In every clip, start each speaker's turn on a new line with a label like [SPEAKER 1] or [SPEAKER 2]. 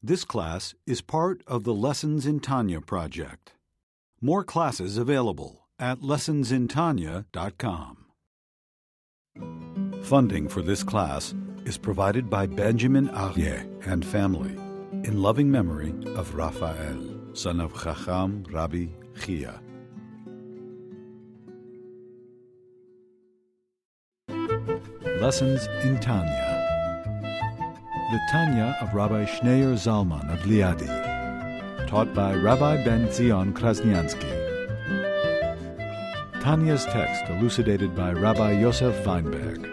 [SPEAKER 1] This class is part of the Lessons in Tanya project. More classes available at lessonsintanya.com. Funding for this class is provided by Benjamin Arye and family in loving memory of Raphael, son of Chacham Rabbi Chia. Lessons in Tanya. The Tanya of Rabbi Schneur Zalman of Liadi, taught by Rabbi Ben Zion Krasnianski. Tanya's text elucidated by Rabbi Yosef Wineberg.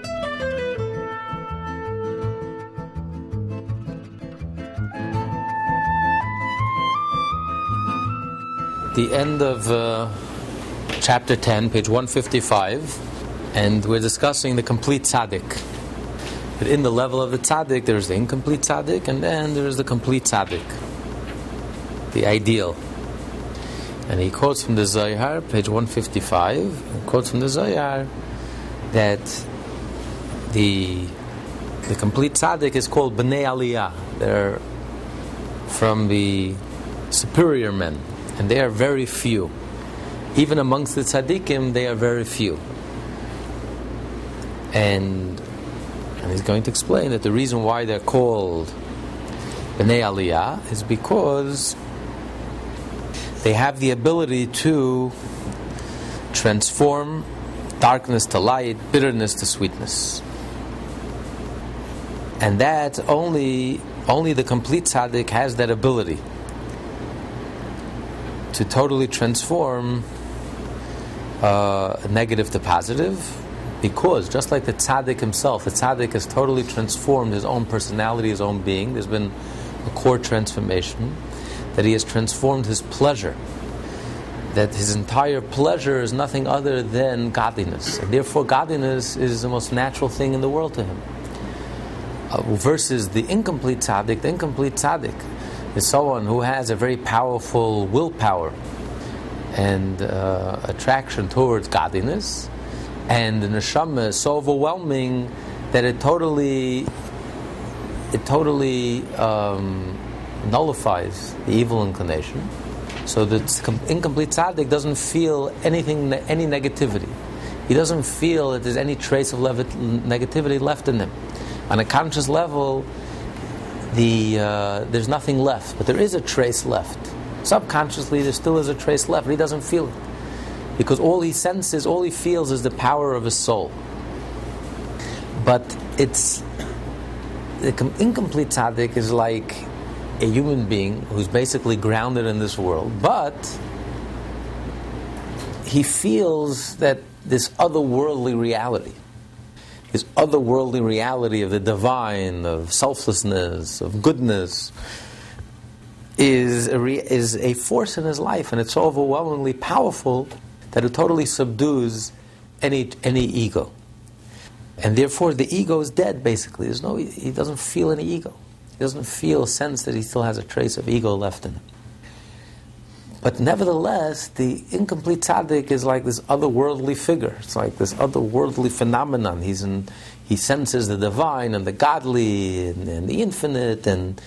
[SPEAKER 2] the end of uh, chapter 10, page 155, and we're discussing the complete tzaddik. But in the level of the tzaddik, there's the incomplete tzaddik, and then there's the complete tzaddik, the ideal. And he quotes from the Zohar, page 155, quotes from the Zohar that the the complete tzaddik is called bnei aliyah. They're from the superior men, and they are very few. Even amongst the tzaddikim, they are very few. And, and he's going to explain that the reason why they're called Bnei Aliyah is because they have the ability to transform darkness to light, bitterness to sweetness. And that only only the complete tzaddik has that ability to totally transform uh, negative to positive, because just like the tzaddik himself, the tzaddik has totally transformed his own personality, his own being. There's been a core transformation that he has transformed his pleasure. That his entire pleasure is nothing other than godliness, and therefore godliness is the most natural thing in the world to him. Uh, versus the incomplete tzaddik, the incomplete tzaddik is someone who has a very powerful willpower and uh, attraction towards godliness, and the neshama is so overwhelming that it totally, it totally um, nullifies the evil inclination. So the incomplete tzaddik doesn't feel anything, any negativity. He doesn't feel that there's any trace of negativity left in him. On a conscious level, the, uh, there's nothing left, but there is a trace left. Subconsciously, there still is a trace left, but he doesn't feel it. Because all he senses, all he feels is the power of his soul. But it's the incomplete tzaddik is like a human being who's basically grounded in this world, but he feels that this otherworldly reality this otherworldly reality of the divine, of selflessness, of goodness, is a, re- is a force in his life, and it's overwhelmingly powerful that it totally subdues any, any ego. And therefore, the ego is dead, basically. There's no, he doesn't feel any ego. He doesn't feel a sense that he still has a trace of ego left in him. But nevertheless, the incomplete tzaddik is like this otherworldly figure. It's like this otherworldly phenomenon. He's in, he senses the divine and the godly and, and, the infinite, and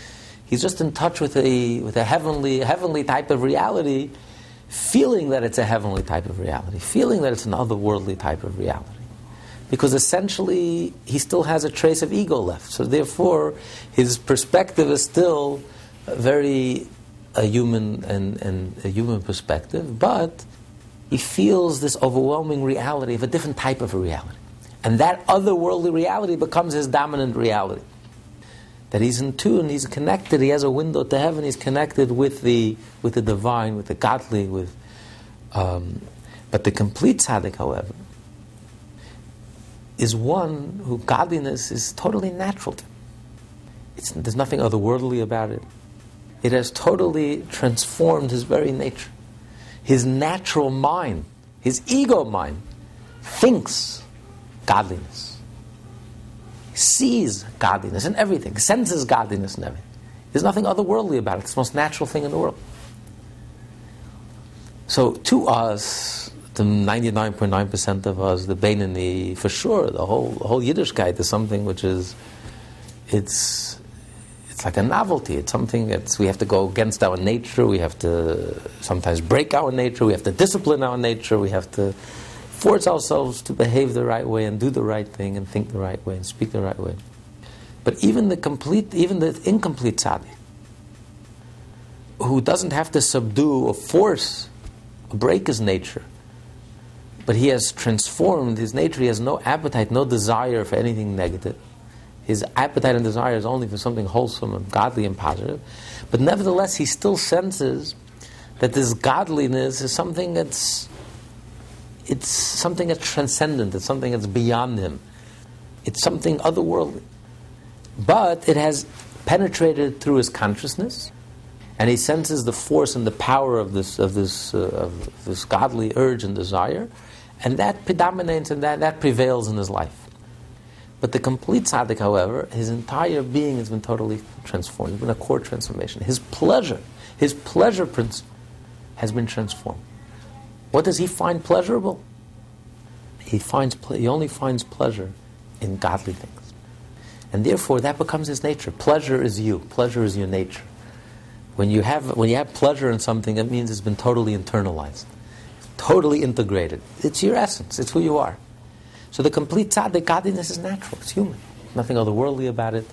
[SPEAKER 2] he's just in touch with a with a heavenly heavenly type of reality, feeling that it's a heavenly type of reality, feeling that it's an otherworldly type of reality. Because essentially, he still has a trace of ego left. So therefore, his perspective is still very a human and, and a human perspective, but he feels this overwhelming reality of a different type of a reality. And that otherworldly reality becomes his dominant reality. That he's in tune, he's connected, he has a window to heaven, he's connected with the, with the divine, with the godly, with. Um, but the complete tzaddik, however, is one who godliness is totally natural to. It's, there's nothing otherworldly about it. It has totally transformed his very nature. His natural mind, his ego mind, thinks godliness, sees godliness in everything, senses godliness in everything. There's nothing otherworldly about it. It's the most natural thing in the world. So to us, the 99.9% of us, the Beinoni, for sure, the whole, the whole Yiddishkeit is something which is, it's, it's like a novelty. It's something that we have to go against our nature. We have to sometimes break our nature. We have to discipline our nature. We have to force ourselves to behave the right way and do the right thing and think the right way and speak the right way. But even the complete, even the incomplete tzaddik, who doesn't have to subdue or force or break his nature, but he has transformed his nature. He has no appetite, no desire for anything negative. His appetite and desire is only for something wholesome and godly and positive. But nevertheless, he still senses that this godliness is something that's it's something that's transcendent. It's something that's beyond him. It's something otherworldly. But it has penetrated through his consciousness, and he senses the force and the power of this of this uh, of this godly urge and desire, and that predominates and that, that prevails in his life. But the complete tzaddik, however, his entire being has been totally transformed. It's been a core transformation. His pleasure, his pleasure principle, has been transformed. What does he find pleasurable? He finds he only finds pleasure in godly things, and therefore that becomes his nature. Pleasure is you. Pleasure is your nature. When you have when you have pleasure in something, that means it's been totally internalized, totally integrated. It's your essence. It's who you are. So the complete tzaddik, godliness is natural. It's human. Nothing otherworldly about it.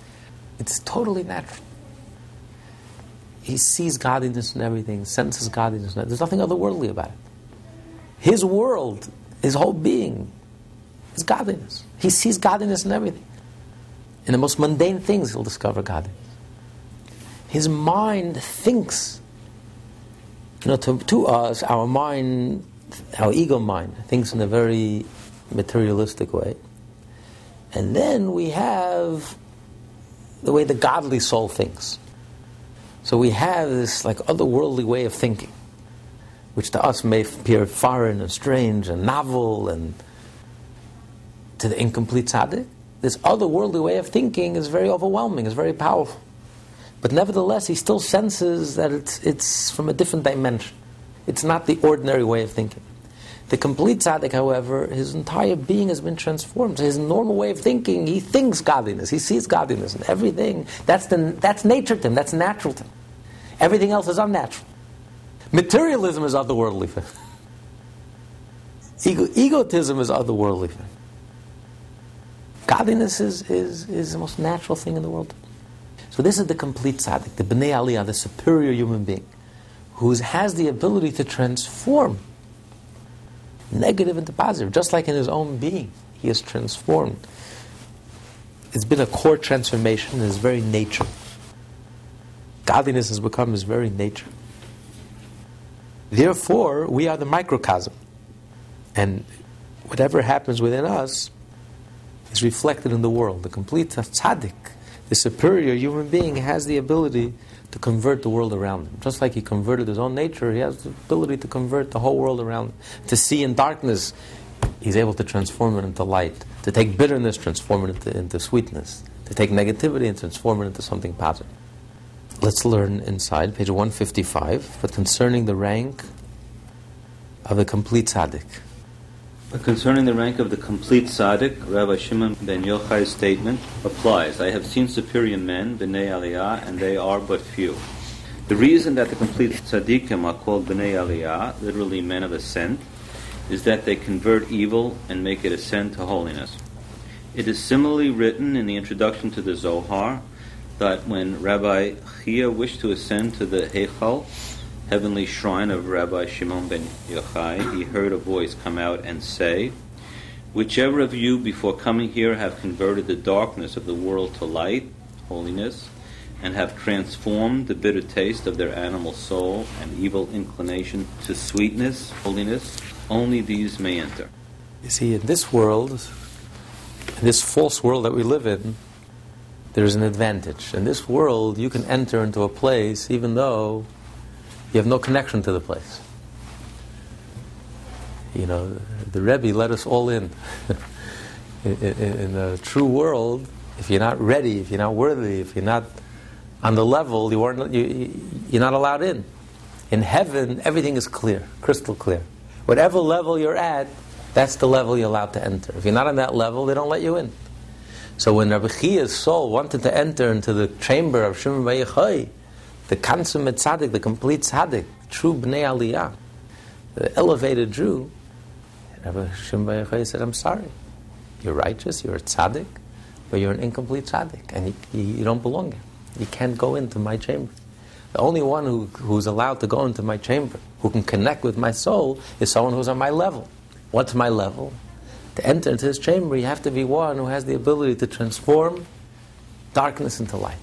[SPEAKER 2] It's totally natural. He sees godliness in everything, senses godliness. In There's nothing otherworldly about it. His world, his whole being, is godliness. He sees godliness in everything. In the most mundane things, he'll discover godliness. His mind thinks. You know, to, to us, our mind, our ego mind, thinks in a very materialistic way. And then we have the way the godly soul thinks. So we have this like otherworldly way of thinking, which to us may appear foreign and strange and novel, and to the incomplete tzaddik, this otherworldly way of thinking is very overwhelming, is very powerful. But nevertheless, he still senses that it's, it's from a different dimension. It's not the ordinary way of thinking. The complete tzaddik, however, his entire being has been transformed. His normal way of thinking, he thinks godliness, he sees godliness in everything. That's, the, that's nature to him, that's natural to him. Everything else is unnatural. Materialism is otherworldly. Ego, egotism is otherworldly. Godliness is, is, is the most natural thing in the world. So this is the complete tzaddik, the bnei aliyah, the superior human being, who has the ability to transform negative into positive, just like in his own being. He is transformed. It's been a core transformation in his very nature. Godliness has become his very nature. Therefore, we are the microcosm. And whatever happens within us is reflected in the world. The complete tzaddik, the superior human being, has the ability to convert the world around him. Just like he converted his own nature, he has the ability to convert the whole world around him. To see in darkness, he's able to transform it into light. To take bitterness, transform it into, into sweetness. To take negativity and transform it into something positive. Let's learn inside, page 155, but concerning the rank of the complete tzaddik.
[SPEAKER 3] But concerning the rank of the complete tzaddik, Rabbi Shimon ben Yochai's statement applies. I have seen superior men, b'nei aliyah, and they are but few. The reason that the complete tzaddikim are called b'nei aliyah, literally men of ascent, is that they convert evil and make it ascend to holiness. It is similarly written in the introduction to the Zohar that when Rabbi Chia wished to ascend to the Heichal, heavenly shrine of Rabbi Shimon ben Yochai, he heard a voice come out and say, Whichever of you before coming here have converted the darkness of the world to light, holiness, and have transformed the bitter taste of their animal soul and evil inclination to sweetness, holiness, only these may enter.
[SPEAKER 2] You see, in this world, in this false world that we live in, there's an advantage. In this world, you can enter into a place even though you have no connection to the place. You know, the Rebbe let us all in. in, the true world, if you're not ready, if you're not worthy, if you're not on the level, you aren't, you, you're not allowed in. In heaven, everything is clear, crystal clear. Whatever level you're at, that's the level you're allowed to enter. If you're not on that level, they don't let you in. So when Rabbi Chia's soul wanted to enter into the chamber of Shimon Bar the consummate tzaddik, the complete tzaddik, true bnei aliyah, the elevated Jew, Rabbi Shimon Bar said, I'm sorry. You're righteous, you're a tzaddik, but you're an incomplete tzaddik, and you, you don't belong here. You can't go into my chamber. The only one who, who's allowed to go into my chamber, who can connect with my soul, is someone who's on my level. What's my level? To enter into his chamber, you have to be one who has the ability to transform darkness into light,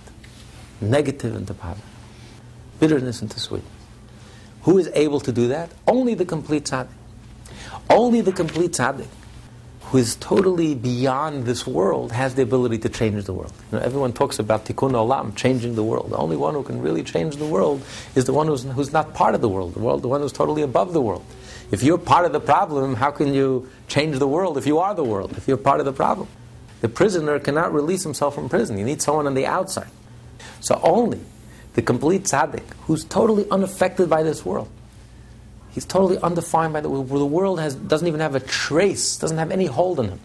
[SPEAKER 2] negative into positive, bitterness into sweetness. Who is able to do that? Only the complete tzaddik. Only the complete tzaddik who is totally beyond this world has the ability to change the world. You know, everyone talks about tikkun olam, changing the world. The only one who can really change the world is the one who's, who's not part of the world, the world, the one who's totally above the world. If you're part of the problem, how can you change the world if you are the world, if you're part of the problem? The prisoner cannot release himself from prison. You need someone on the outside. So only the complete tzaddik, who's totally unaffected by this world, He's totally undefined by the world. The world has, doesn't even have a trace, doesn't have any hold on him.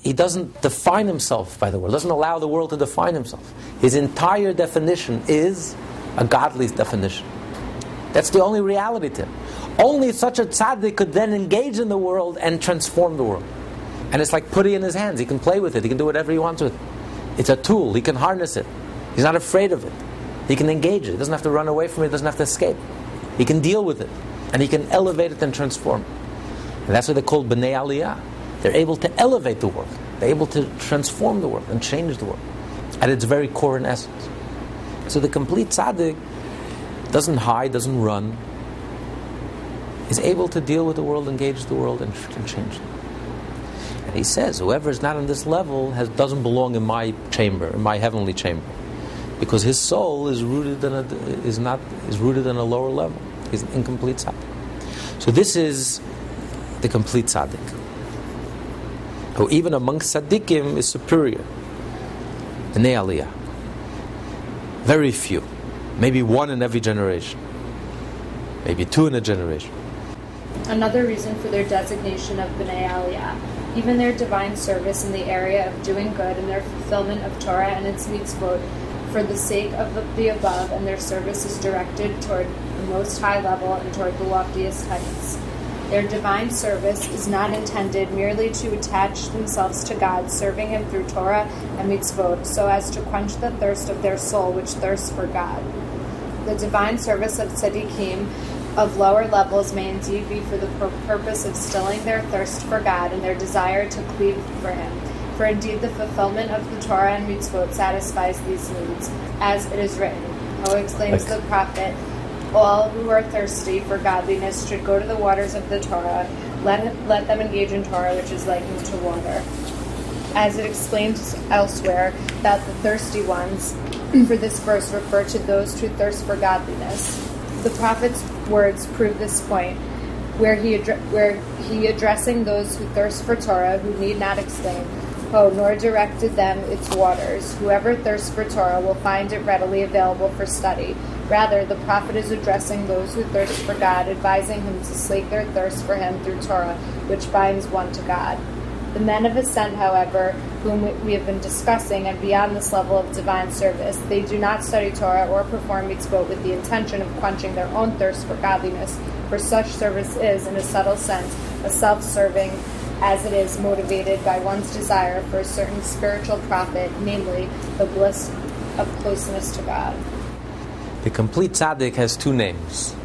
[SPEAKER 2] He doesn't define himself by the world, doesn't allow the world to define himself. His entire definition is a godly definition. That's the only reality to him. Only such a tzaddik could then engage in the world and transform the world. And it's like putty in his hands. He can play with it, he can do whatever he wants with it. It's a tool, he can harness it. He's not afraid of it. He can engage it. He doesn't have to run away from it, he doesn't have to escape. He can deal with it, and he can elevate it and transform it. And that's what they're called B'nai Aliyah. They're able to elevate the world. They're able to transform the world and change the world at its very core and essence. So the complete tzaddik doesn't hide, doesn't run, is able to deal with the world, engage the world, and, and change it. And he says, whoever is not on this level has, doesn't belong in my chamber, in my heavenly chamber because his soul is rooted in a, is not is rooted in a lower level. He's an incomplete tzaddik. So this is the complete tzaddik, who even amongst tzaddikim is superior. The aliyah. Very few, maybe one in every generation, maybe two in a generation.
[SPEAKER 4] Another reason for their designation of B'nai Aliyah even their divine service in the area of doing good and their fulfillment of Torah and its mitzvot for the sake of the above, and their service is directed toward the most high level and toward the loftiest heights. Their divine service is not intended merely to attach themselves to God, serving Him through Torah and mitzvot, so as to quench the thirst of their soul, which thirsts for God. The divine service of tzaddikim of lower levels may indeed be for the purpose of stilling their thirst for God and their desire to cleave for Him for indeed the fulfillment of the Torah and mitzvot satisfies these needs, as it is written. How exclaims the prophet, all who are thirsty for godliness should go to the waters of the Torah. Let, let them engage in Torah, which is likened to water. As it explains elsewhere, that the thirsty ones for this verse refer to those who thirst for godliness. The prophet's words prove this point, where he, where he addressing those who thirst for Torah, who need not exclaim, Oh, nor directed them its waters. Whoever thirsts for Torah will find it readily available for study. Rather, the prophet is addressing those who thirst for God, advising him to slake their thirst for him through Torah, which binds one to God. The men of ascent, however, whom we have been discussing, and beyond this level of divine service, they do not study Torah or perform mitzvot with the intention of quenching their own thirst for godliness, for such service is, in a subtle sense, a self serving as it is motivated by one's desire for a certain spiritual profit, namely the bliss of closeness to God.
[SPEAKER 2] The complete tzaddik has two names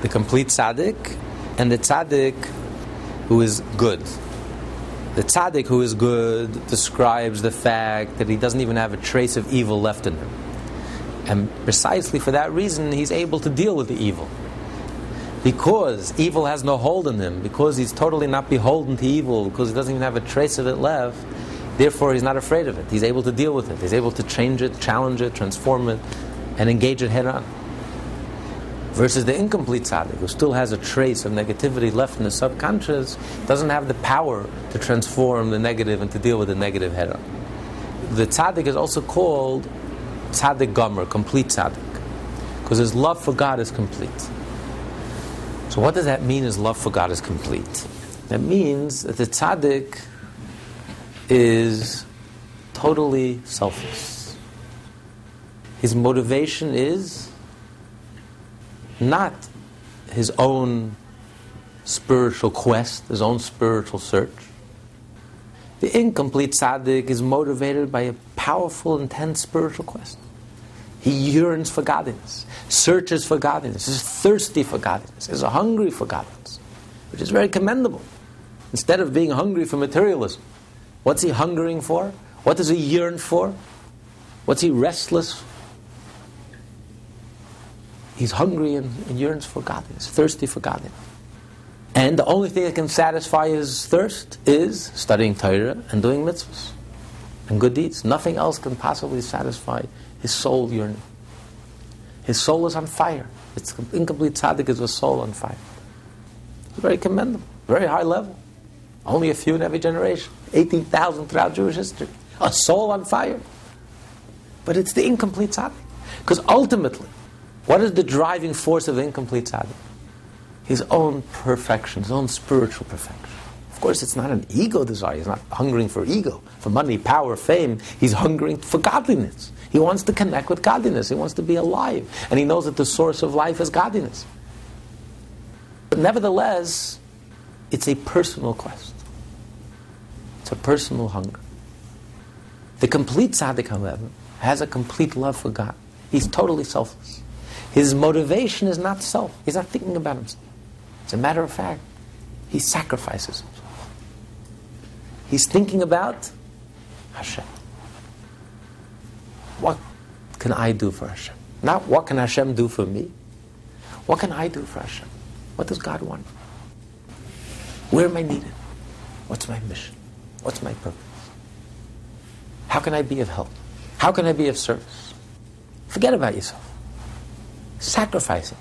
[SPEAKER 2] the complete tzaddik and the tzaddik who is good. The tzaddik who is good describes the fact that he doesn't even have a trace of evil left in him. And precisely for that reason, he's able to deal with the evil because evil has no hold on him, because he's totally not beholden to evil, because he doesn't even have a trace of it left, therefore he's not afraid of it. He's able to deal with it. He's able to change it, challenge it, transform it, and engage it head on. Versus the incomplete tzaddik, who still has a trace of negativity left in the subconscious, doesn't have the power to transform the negative and to deal with the negative head on. The tzaddik is also called tzaddik gomer, complete tzaddik, because his love for God is complete. So, what does that mean? His love for God is complete. That means that the tzaddik is totally selfless. His motivation is not his own spiritual quest, his own spiritual search. The incomplete tzaddik is motivated by a powerful, intense spiritual quest. He yearns for godliness, searches for godliness, is thirsty for godliness, is hungry for godliness, which is very commendable. Instead of being hungry for materialism, what's he hungering for? What does he yearn for? What's he restless? He's hungry and, and yearns for godliness, thirsty for godliness. And the only thing that can satisfy his thirst is studying Torah and doing mitzvahs and good deeds. Nothing else can possibly satisfy his soul yearning. His soul is on fire. It's incomplete tzaddik is a soul on fire. It's very commendable, very high level. Only a few in every generation. 18,000 throughout Jewish history. A soul on fire. But it's the incomplete tzaddik. Because ultimately, what is the driving force of the incomplete tzaddik? His own perfection, his own spiritual perfection. Of course, it's not an ego desire. He's not hungering for ego, for money, power, fame. He's hungering for godliness. He wants to connect with godliness. He wants to be alive. And he knows that the source of life is godliness. But nevertheless, it's a personal quest. It's a personal hunger. The complete tzaddik, however, has a complete love for God. He's totally selfless. His motivation is not self. He's not thinking about himself. As a matter of fact, he sacrifices himself. He's thinking about Hashem. What can I do for Hashem? Not what can Hashem do for me. What can I do for Hashem? What does God want? Where am I needed? What's my mission? What's my purpose? How can I be of help? How can I be of service? Forget about yourself. Sacrificing.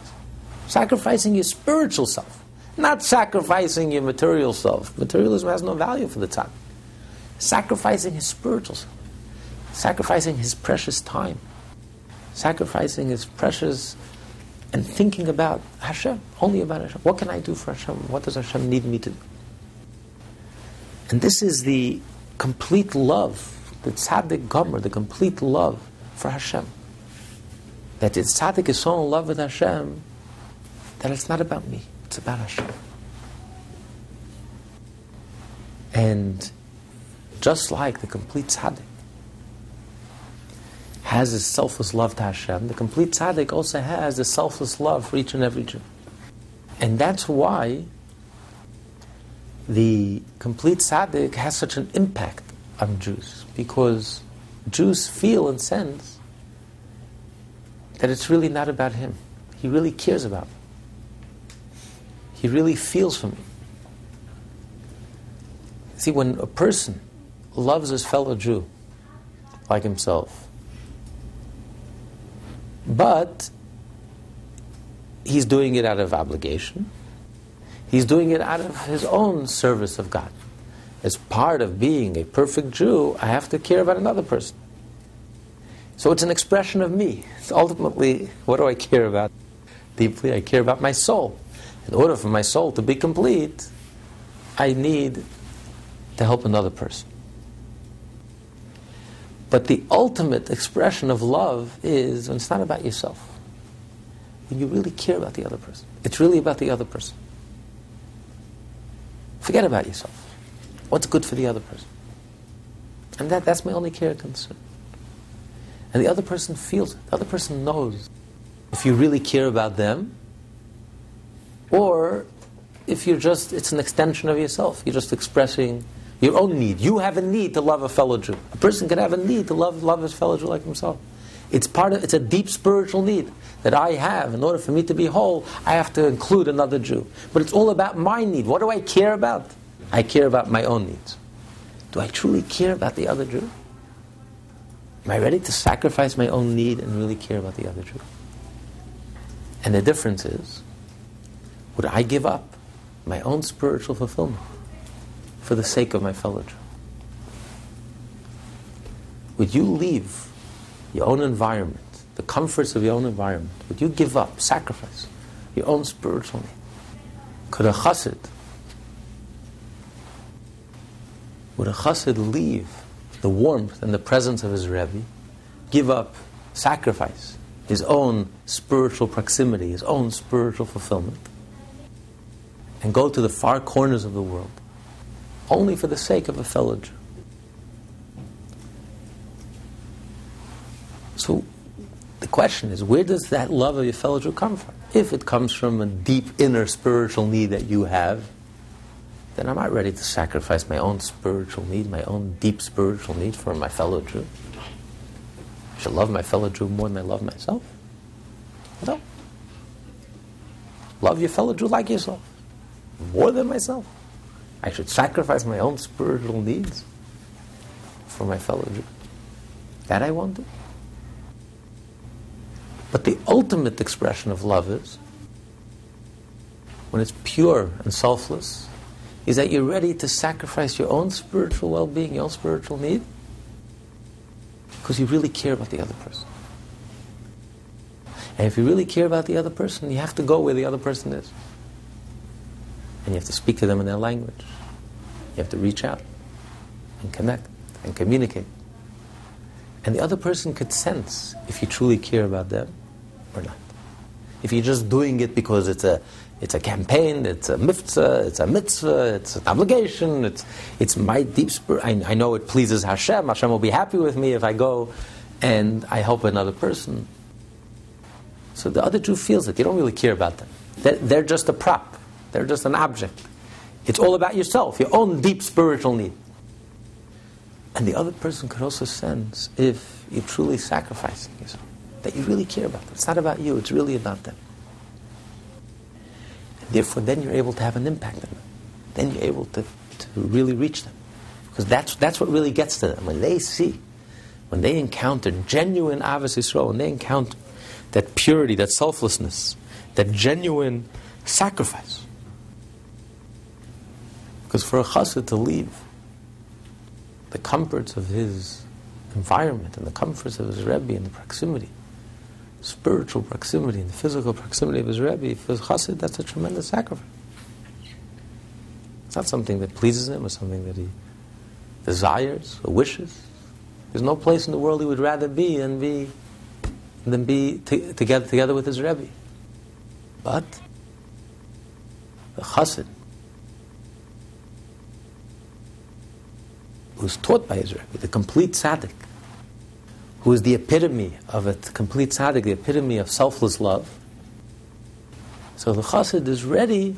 [SPEAKER 2] Sacrificing your spiritual self. Not sacrificing your material self. Materialism has no value for the time. Sacrificing his spiritual self sacrificing his precious time, sacrificing his precious and thinking about Hashem, only about Hashem. What can I do for Hashem? What does Hashem need me to do? And this is the complete love, the tzaddik gomer, the complete love for Hashem. That the tzaddik is so in love with Hashem that it's not about me, it's about Hashem. And just like the complete tzaddik has a selfless love to Hashem, the complete tzaddik also has a selfless love for each and every Jew. And that's why the complete tzaddik has such an impact on Jews, because Jews feel and sense that it's really not about him. He really cares about me. He really feels for me. See, when a person loves his fellow Jew like himself, but he's doing it out of obligation. He's doing it out of his own service of God. As part of being a perfect Jew, I have to care about another person. So it's an expression of me. It's ultimately, what do I care about? Deeply, I care about my soul. In order for my soul to be complete, I need to help another person. But the ultimate expression of love is when it's not about yourself. When you really care about the other person. It's really about the other person. Forget about yourself. What's good for the other person? And that, that's my only care concern. And the other person feels it. The other person knows if you really care about them or if you're just, it's an extension of yourself. You're just expressing your own need. You have a need to love a fellow Jew. A person can have a need to love, love his fellow Jew like himself. It's part of, it's a deep spiritual need that I have. In order for me to be whole, I have to include another Jew. But it's all about my need. What do I care about? I care about my own needs. Do I truly care about the other Jew? Am I ready to sacrifice my own need and really care about the other Jew? And the difference is, would I give up my own spiritual fulfillment for the sake of my fellow Jew? Would you leave your own environment, the comforts of your own environment? Would you give up, sacrifice your own spiritual need? Could a chassid, would a chassid leave the warmth and the presence of his Rebbe, give up, sacrifice his own spiritual proximity, his own spiritual fulfillment, and go to the far corners of the world only for the sake of a fellow Jew. So the question is, where does that love of your fellow Jew come from? If it comes from a deep inner spiritual need that you have, then I'm not ready to sacrifice my own spiritual need, my own deep spiritual need for my fellow Jew. I should love my fellow Jew more than I love myself. No. Love your fellow Jew like yourself, more than myself. I should sacrifice my own spiritual needs for my fellow Jew. That I won't do. But the ultimate expression of love is when it's pure and selfless, is that you're ready to sacrifice your own spiritual well being, your own spiritual need, because you really care about the other person. And if you really care about the other person, you have to go where the other person is. And you have to speak to them in their language. You have to reach out and connect and communicate. And the other person could sense if you truly care about them or not. If you're just doing it because it's a, it's a campaign, it's a mitzvah, it's a mitzvah, it's an obligation, it's, it's my deep spirit. I, I know it pleases Hashem. Hashem will be happy with me if I go and I help another person. So the other Jew feels it. You don't really care about them. They're, they're just a prop, they're just an object. It's all about yourself, your own deep spiritual need. And the other person could also sense if you're truly sacrificing yourself, that you really care about them. It's not about you, it's really about them. Therefore, then you're able to have an impact on them. Then you're able to, to really reach them. Because that's, that's what really gets to them. When they see, when they encounter genuine Ahavas Yisrael, when they encounter that purity, that selflessness, that genuine sacrifice. Because for a chassid to leave the comforts of his environment and the comforts of his Rebbe and the proximity, spiritual proximity and the physical proximity of his Rebbe, for his chassid, that's a tremendous sacrifice. It's not something that pleases him or something that he desires or wishes. There's no place in the world he would rather be than be than be t- together together with his Rebbe. But the chassid who's taught by his Rebbe, the complete tzaddik, who is the epitome of a complete tzaddik, the epitome of selfless love. So the chassid is ready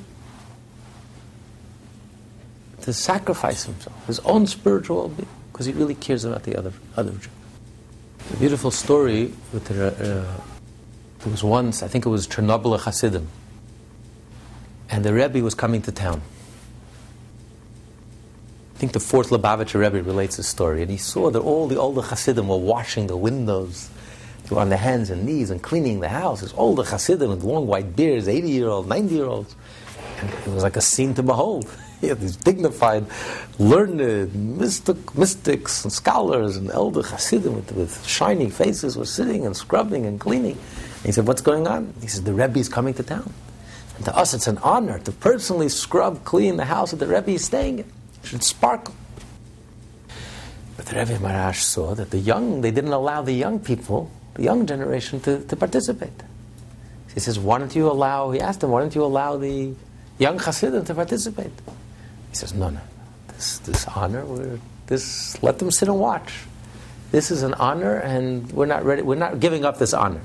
[SPEAKER 2] to sacrifice himself, his own spiritual well-being, because he really cares about the other other Jew. A beautiful story with the, uh, there was once, I think it was Chernobyl Hasidim, and the Rebbe was coming to town. I think the fourth Lubavitcher Rebbe relates the story, and he saw that all the older Hasidim were washing the windows. They were on their hands and knees and cleaning the house. There's older Hasidim with long white beards, 80 year olds, 90 year olds. And it was like a scene to behold. Had these dignified, learned mystic, mystics and scholars and elder Hasidim with, with shining faces were sitting and scrubbing and cleaning. And he said, What's going on? He said, The Rebbe is coming to town. And to us, it's an honor to personally scrub, clean the house that the Rebbe is staying in. Should sparkle. But the Rebbe Maharash saw that the young, they didn't allow the young people, the young generation, to, to participate. He says, Why don't you allow, he asked them, Why don't you allow the young Hasidim to participate? He says, No, no. This, this honor, we're, this, let them sit and watch. This is an honor, and we're not ready, we're not giving up this honor.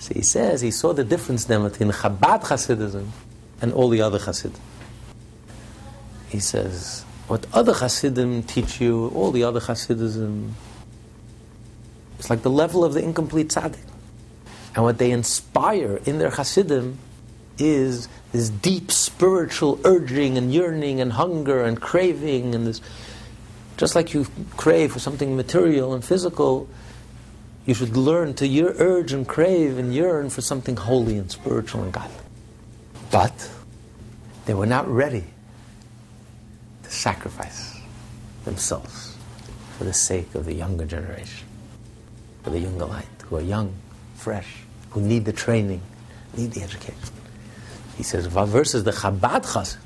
[SPEAKER 2] So he says he saw the difference then between Chabad Hasidism and all the other Hasidim. He says, what other Hasidim teach you, all the other Hasidism, it's like the level of the incomplete tzaddik. And what they inspire in their Hasidim is this deep spiritual urging and yearning and hunger and craving and this just like you crave for something material and physical you should learn to year, urge and crave and yearn for something holy and spiritual and godly but they were not ready sacrifice themselves for the sake of the younger generation for the younger light who are young fresh who need the training need the education he says, versus the Chabad Chassid.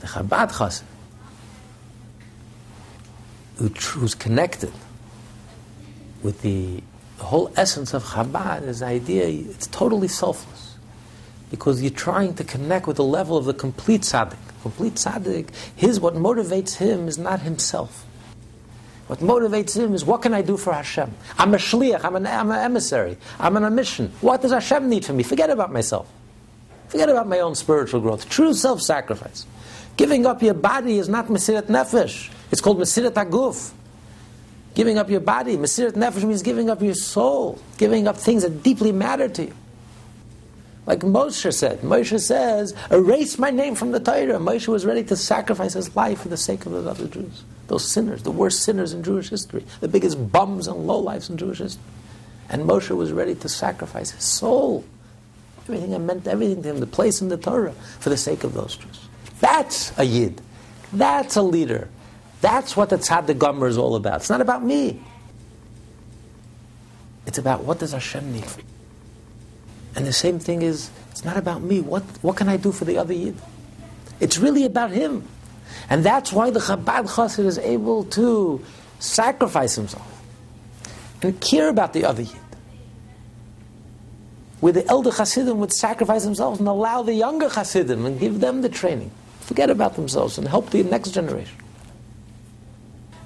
[SPEAKER 2] The Chabad Chassid. who's connected with the, the whole essence of Chabad is idea it's totally selfless. Because you're trying to connect with the level of the complete tzaddik. Complete tzaddik, his, what motivates him is not himself. What motivates him is what can I do for Hashem? I'm a shliach, I'm an, I'm an emissary, I'm on a mission. What does Hashem need from me? Forget about myself. Forget about my own spiritual growth. True self sacrifice. Giving up your body is not Mesirat Nefesh. It's called Mesirat Aguf. Giving up your body, Mesirat Nefesh means giving up your soul, giving up things that deeply matter to you. Like Moshe said, Moshe says, erase my name from the Torah. Moshe was ready to sacrifice his life for the sake of the other Jews. Those sinners, the worst sinners in Jewish history, the biggest bums and lowlifes in Jewish history. And Moshe was ready to sacrifice his soul, everything that meant everything to him, the place in the Torah, for the sake of those Jews. That's a Yid. That's a leader. That's what the Tzaddik Gomer is all about. It's not about me. It's about what does Hashem need. And the same thing is, it's not about me. What, what can I do for the other Yid? It's really about him. And that's why the Chabad Chassid is able to sacrifice himself and care about the other Yid. Where the elder Chassidim would sacrifice themselves and allow the younger Chassidim and give them the training. Forget about themselves and help the next generation.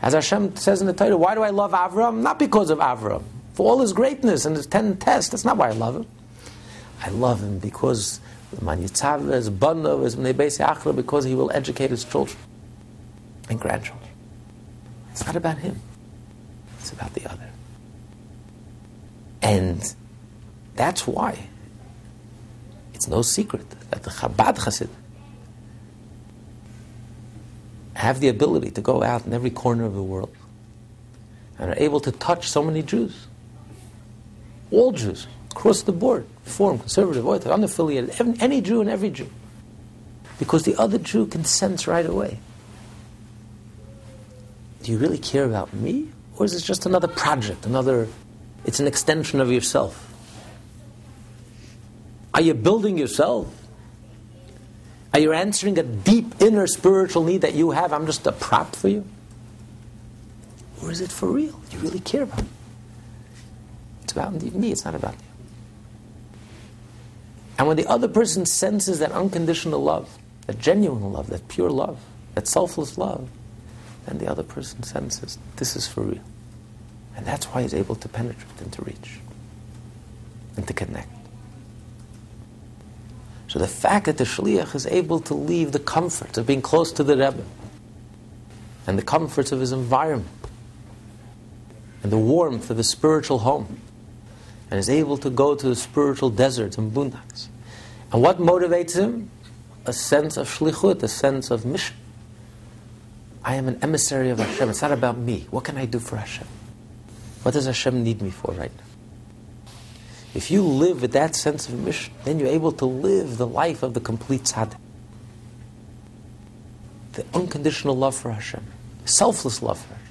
[SPEAKER 2] As Hashem says in the Torah, why do I love Avram? Not because of Avram. For all his greatness and his ten tests, that's not why I love him. I love him because Manyitzavah is Banov is Achra because he will educate his children and grandchildren. It's not about him. It's about the other. And that's why it's no secret that the Chabad Chassid have the ability to go out in every corner of the world and are able to touch so many Jews. All Jews, across the board, Reform, conservative, Orthodox, unaffiliated, any Jew and every Jew. Because the other Jew can sense right away. Do you really care about me? Or is it just another project, another, it's an extension of yourself? Are you building yourself? Are you answering a deep inner spiritual need that you have? I'm just a prop for you? Or is it for real? You really care about me? It's about me, it's not about you. And when the other person senses that unconditional love, that genuine love, that pure love, that selfless love, then the other person senses this is for real. And that's why he's able to penetrate and to reach and to connect. So the fact that the shliach is able to leave the comforts of being close to the Rebbe and the comforts of his environment and the warmth of his spiritual home and is able to go to the spiritual deserts and boondocks. And what motivates him? A sense of shlichut, a sense of mission. I am an emissary of Hashem. It's not about me. What can I do for Hashem? What does Hashem need me for right now? If you live with that sense of mission, then you're able to live the life of the complete tzaddik. The unconditional love for Hashem, selfless love for Hashem.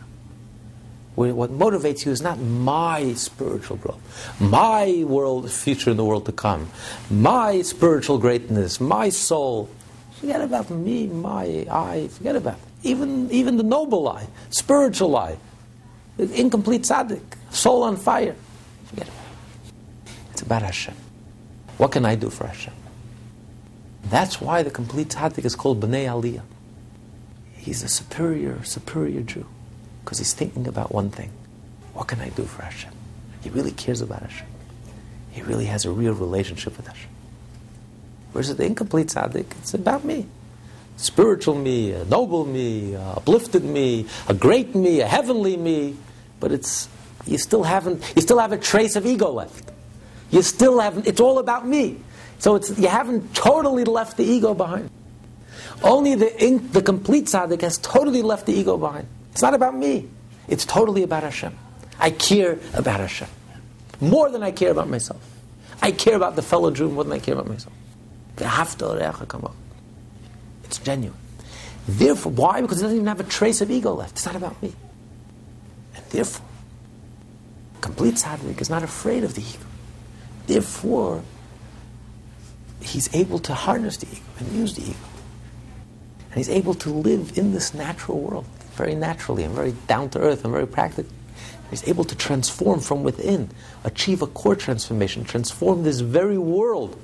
[SPEAKER 2] What motivates you is not my spiritual growth, my world future in the world to come, my spiritual greatness, my soul. Forget about me, my I. Forget about even even the noble I, spiritual I, incomplete tzaddik, soul on fire. Forget about it. It's about Hashem. What can I do for Hashem? That's why the complete tzaddik is called Bnei Aliyah. He's a superior, superior Jew because he's thinking about one thing. What can I do for Hashem? He really cares about Hashem. He really has a real relationship with Hashem. Whereas the incomplete tzaddik, it's about me. Spiritual me, a noble me, a uplifted me, a great me, a heavenly me. But it's you still haven't you still have a trace of ego left. You still haven't, it's all about me. So it's, you haven't totally left the ego behind. Only the, in, the complete tzaddik has totally left the ego behind. It's not about me. It's totally about Hashem. I care about Hashem. More than I care about myself. I care about the fellow Jew more than I care about myself. It's genuine. Therefore, why? Because it doesn't even have a trace of ego left. It's not about me. And therefore, complete tzaddik is not afraid of the ego. Therefore, he's able to harness the ego and use the ego. And he's able to live in this natural world. Very naturally and very down to earth and very practical. He's able to transform from within, achieve a core transformation, transform this very world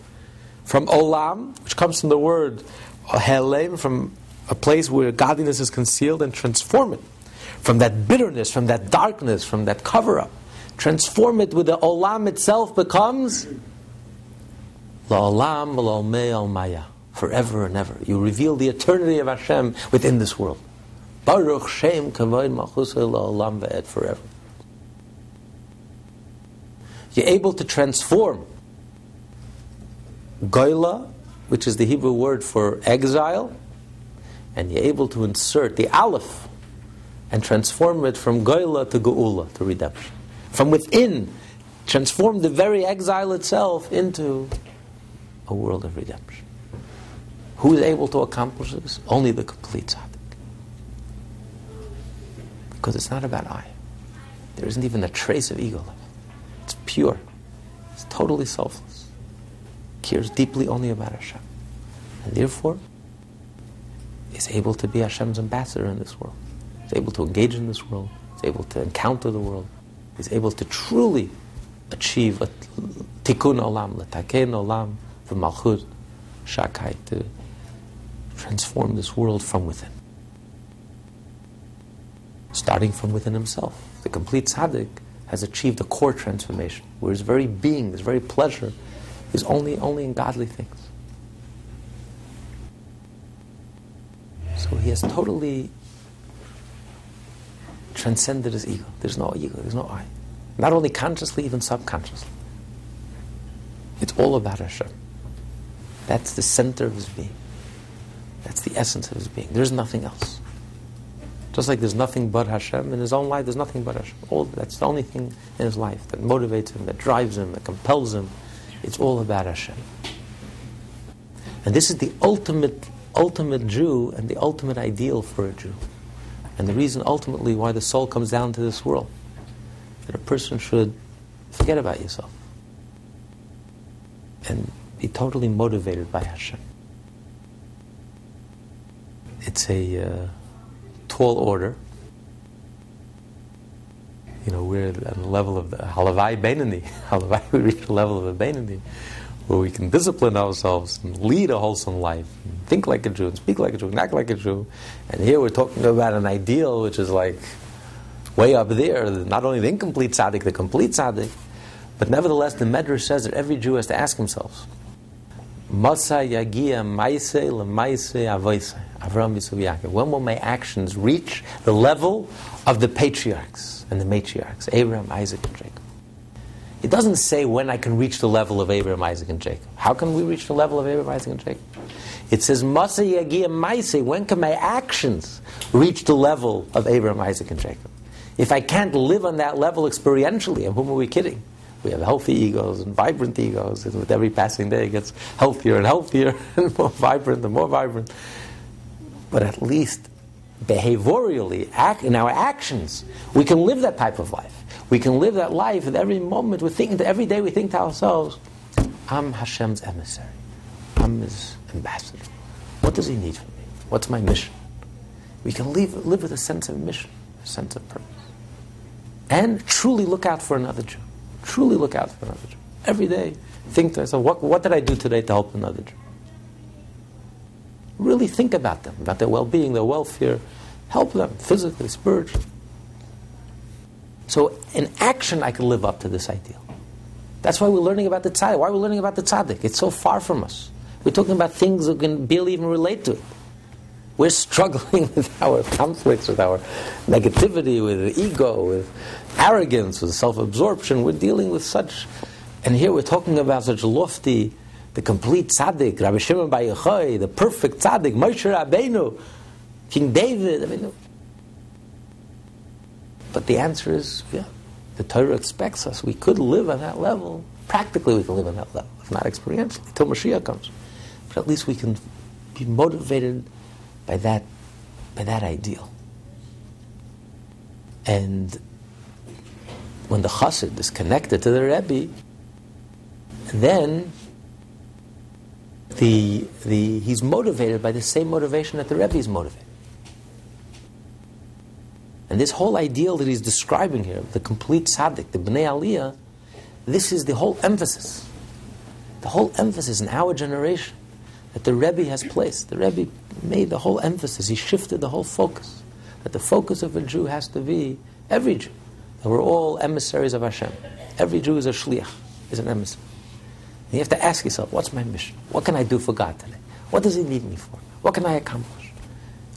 [SPEAKER 2] from olam, which comes from the word helem, from a place where godliness is concealed, and transform it from that bitterness, from that darkness, from that cover up. Transform it with the olam itself becomes la'olam maya, forever and ever. You reveal the eternity of Hashem within this world. Baruch Shem Kavod Malchusay la'olam ve'ed, forever. You're able to transform Goila, which is the Hebrew word for exile, and you're able to insert the Aleph and transform it from Goila to Geula, to redemption. From within, transform the very exile itself into a world of redemption. Who is able to accomplish this? Only the complete tzaddik. Because it's not about I. There isn't even a trace of ego left. It's pure. It's totally selfless. Cares deeply only about Hashem. And therefore, is able to be Hashem's ambassador in this world. Is able to engage in this world. Is able to encounter the world. Is able to truly achieve a tikkun olam, letaken olam, the malchut, shakai, to transform this world from within. Starting from within himself. The complete tzaddik has achieved a core transformation, where his very being, his very pleasure, is only, only in godly things. So he has totally transcended his ego. There's no ego, there's no I. Not only consciously, even subconsciously. It's all about Hashem. That's the center of his being. That's the essence of his being. There's nothing else. Just like there's nothing but Hashem in his own life, there's nothing but Hashem. All, that's the only thing in his life that motivates him, that drives him, that compels him. It's all about Hashem. And this is the ultimate, ultimate Jew and the ultimate ideal for a Jew. And the reason ultimately why the soul comes down to this world. That a person should forget about yourself and be totally motivated by Hashem. It's a uh, tall order. You know, we're at the level of the Halavai Beinoni. Halavai, we reach the level of a Beinoni, where we can discipline ourselves and lead a wholesome life, think like a Jew, and speak like a Jew, and act like a Jew. And here we're talking about an ideal which is like way up there, not only the incomplete tzaddik, the complete tzaddik, but nevertheless, the Medrash says that every Jew has to ask himself, Masa yagia maise lemaise avoise. Avram Yisrael When will my actions reach the level of the patriarchs and the matriarchs, Abraham, Isaac, and Jacob? It doesn't say when I can reach the level of Abraham, Isaac, and Jacob. How can we reach the level of Abraham, Isaac, and Jacob? It says, Masa yagia. When can my actions reach the level of Abraham, Isaac, and Jacob? If I can't live on that level experientially, and whom are we kidding? We have healthy egos and vibrant egos, and with every passing day it gets healthier and healthier and more vibrant and more vibrant. But at least behaviorally, act, in our actions, we can live that type of life. We can live that life at every moment. We think every day we think to ourselves, "I'm Hashem's emissary. I'm His ambassador. What does He need from me? What's my mission?" We can live, live with a sense of mission, a sense of purpose, and truly look out for another Jew. Truly look out for another Jew. Every day, think to yourself, what, what did I do today to help another Jew? Really think about them, about their well being, their welfare. Help them physically, spiritually. So, in action, I can live up to this ideal. That's why we're learning about the tzaddik. Why are we learning about the tzaddik? It's so far from us. We're talking about things that can barely even relate to it. We're struggling with our conflicts, with our negativity, with ego, with arrogance, with self absorption. We're dealing with such. And here we're talking about such lofty, the complete tzaddik, Rabbi Shimon Bar Yochai, the perfect tzaddik, Moshe Rabbeinu, King David. I mean, but the answer is, yeah, the Torah expects us. We could live on that level. Practically, we can live on that level, if not experientially, until Mashiach comes. But at least we can be motivated by that, by that ideal. And when the chassid is connected to the Rebbe, then the, the, he's motivated by the same motivation that the Rebbe is motivated. And this whole ideal that he's describing here, the complete tzaddik, the Bnei Aliyah, this is the whole emphasis. The whole emphasis in our generation that the Rebbe has placed. The Rebbe made the whole emphasis, he shifted the whole focus. That the focus of a Jew has to be every Jew. That we're all emissaries of Hashem. Every Jew is a shliach, is an emissary. You have to ask yourself, what's my mission? What can I do for God today? What does He need me for? What can I accomplish?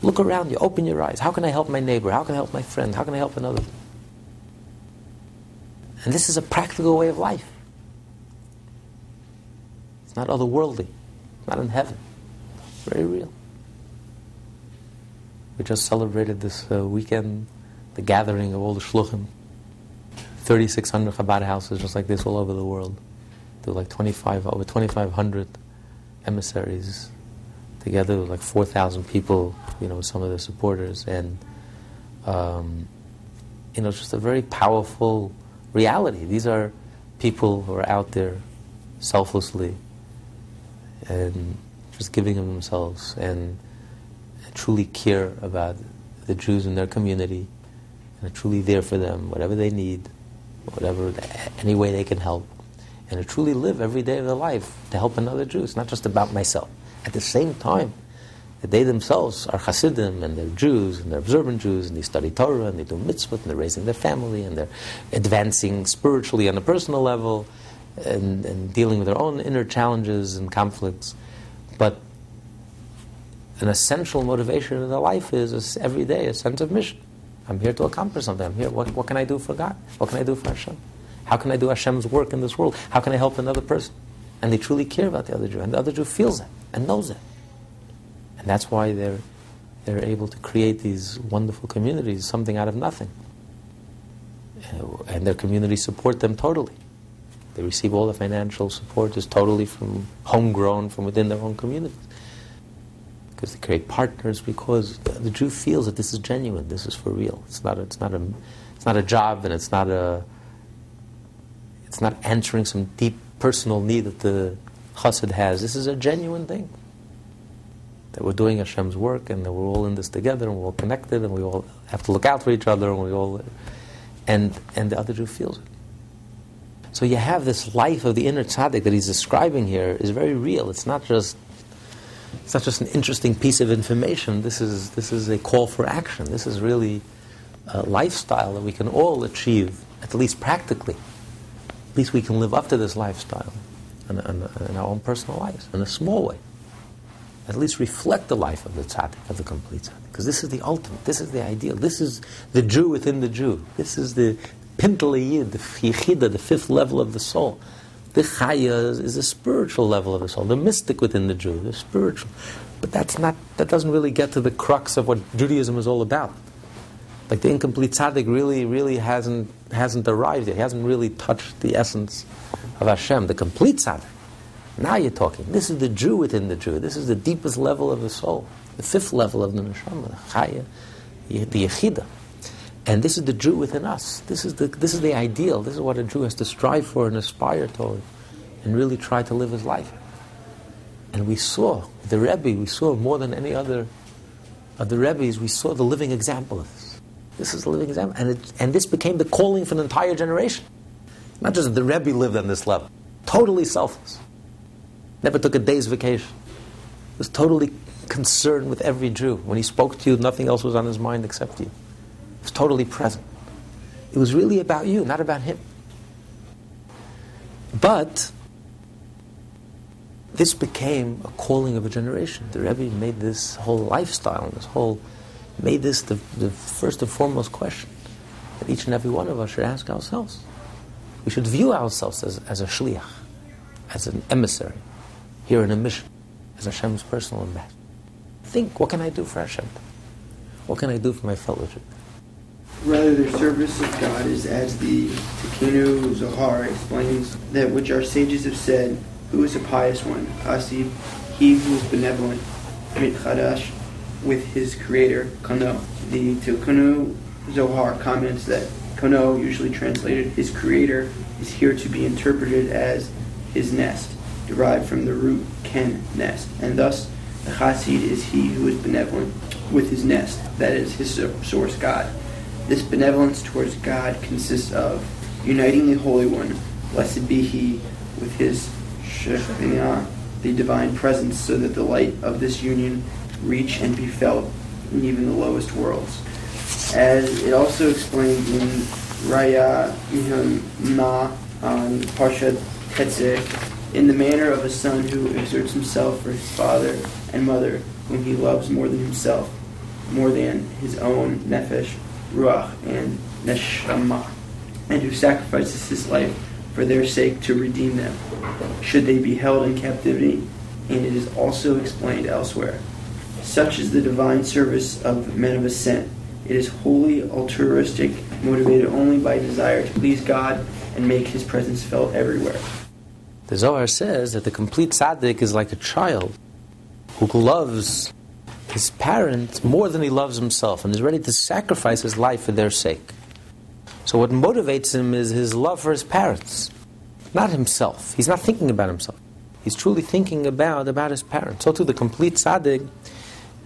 [SPEAKER 2] Look around you, open your eyes. How can I help my neighbor? How can I help my friend? How can I help another? And this is a practical way of life. It's not otherworldly, not in heaven. Very real. We just celebrated this uh, weekend the gathering of all the shluchim. 3,600 Chabad houses just like this all over the world. There were like 25, over 2,500 emissaries together, like 4,000 people, you know, some of the supporters. And, um, you know, just a very powerful reality. These are people who are out there selflessly and just giving of themselves and truly care about the Jews in their community and are truly there for them, whatever they need, whatever, any way they can help, and to truly live every day of their life to help another Jew. It's not just about myself. At the same time, that they themselves are Hasidim and they're Jews and they're observant Jews and they study Torah and they do mitzvot and they're raising their family and they're advancing spiritually on a personal level and, and dealing with their own inner challenges and conflicts. But an essential motivation in their life is every day a sense of mission. I'm here to accomplish something. I'm here. What, what can I do for God? What can I do for Hashem? How can I do Hashem's work in this world? How can I help another person? And they truly care about the other Jew. And the other Jew feels that and knows that. And that's why they're, they're able to create these wonderful communities, something out of nothing. And their communities support them totally. They receive all the financial support just totally from homegrown, from within their own communities because they create partners because the, the, Jew feels that this is genuine, this is for real. It's not a, it's not a it's not a job and it's not a it's not answering some deep personal need that the chassid has. This is a genuine thing. That we're doing Hashem's work and that we're all in this together and we're all connected and we all have to look out for each other and we all and and the other Jew feels it. So you have this life of the inner tzaddik that he's describing here is very real. It's not just it's not just an interesting piece of information. This is, this is a call for action. This is really a lifestyle that we can all achieve, at least practically. At least we can live up to this lifestyle in, in, in our own personal lives, in a small way. At least reflect the life of the tzaddik, of the complete tzaddik. Because this is the ultimate, this is the ideal, this is the Jew within the Jew. This is the pintal the yichida, the fifth level of the soul. The chaya is, is a spiritual level of the soul, the mystic within the Jew, the spiritual. But that's not, that doesn't really get to the crux of what Judaism is all about. Like the incomplete tzaddik really, really hasn't, hasn't arrived yet. He hasn't really touched the essence of Hashem, the complete tzaddik. Now you're talking. This is the Jew within the Jew. This is the deepest level of the soul, the fifth level of the neshama, the chaya, the yechida. And this is the Jew within us. This is the, this is the ideal. This is what a Jew has to strive for and aspire toward and really try to live his life. And we saw, the Rebbe, we saw more than any other of the Rebbe's, we saw the living example of this. This is a living example. And, it, and this became the calling for an entire generation. Not just the Rebbe lived on this level, totally selfless. Never took a day's vacation. Was totally concerned with every Jew. When he spoke to you, nothing else was on his mind except you He was totally present. It was really about you, not about him. But this became a calling of a generation. The Rebbe made this whole lifestyle, and this whole, made this the, the first and foremost question that each and every one of us should ask ourselves. We should view ourselves as, as a shliach, as an emissary, here in a mission, as Hashem's personal ambassador. Think, what can I do for Hashem? What can I do for my fellow Jews?
[SPEAKER 5] Rather, their service of God is as the Tikkun Zohar explains that which our sages have said, who is a pious one, Asib, he who is benevolent, Mitchadash, with his creator, Kano. The Tikkun Zohar comments that Kano, usually translated his creator, is here to be interpreted as his nest, derived from the root ken, nest, and thus the Chassid is he who is benevolent with his nest, that is, his source God This benevolence towards God consists of uniting the Holy One, blessed be He, with His Shekinah, the divine presence, so that the light of this union reach and be felt in even the lowest worlds. As it also explains in Raya Mehemna on um, Parsha Tetzeh, in the manner of a son who exerts himself for his father and mother, whom he loves more than himself, more than his own nefesh, ruach, and neshama, and who sacrifices his life for their sake to redeem them, should they be held in captivity, and it is also explained elsewhere. Such is the divine service of men of ascent. It is wholly altruistic, motivated only by desire to please God and make his presence felt everywhere.
[SPEAKER 2] The Zohar says that the complete tzaddik is like a child who loves his parents more than he loves himself and is ready to sacrifice his life for their sake. So what motivates him is his love for his parents, not himself. He's not thinking about himself. He's truly thinking about, about his parents. So too the complete tzaddik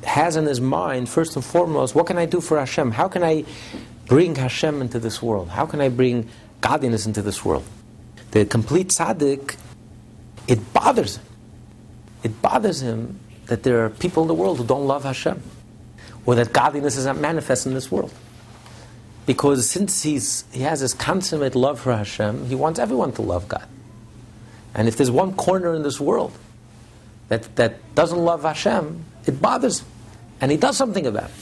[SPEAKER 2] has in his mind, first and foremost, what can I do for Hashem? How can I bring Hashem into this world? How can I bring godliness into this world? The complete tzaddik, it bothers him. It bothers him that there are people in the world who don't love Hashem, or that godliness is not manifest in this world. Because since he's, he has this consummate love for Hashem, he wants everyone to love God. And if there's one corner in this world that, that doesn't love Hashem, it bothers him. And he does something about it.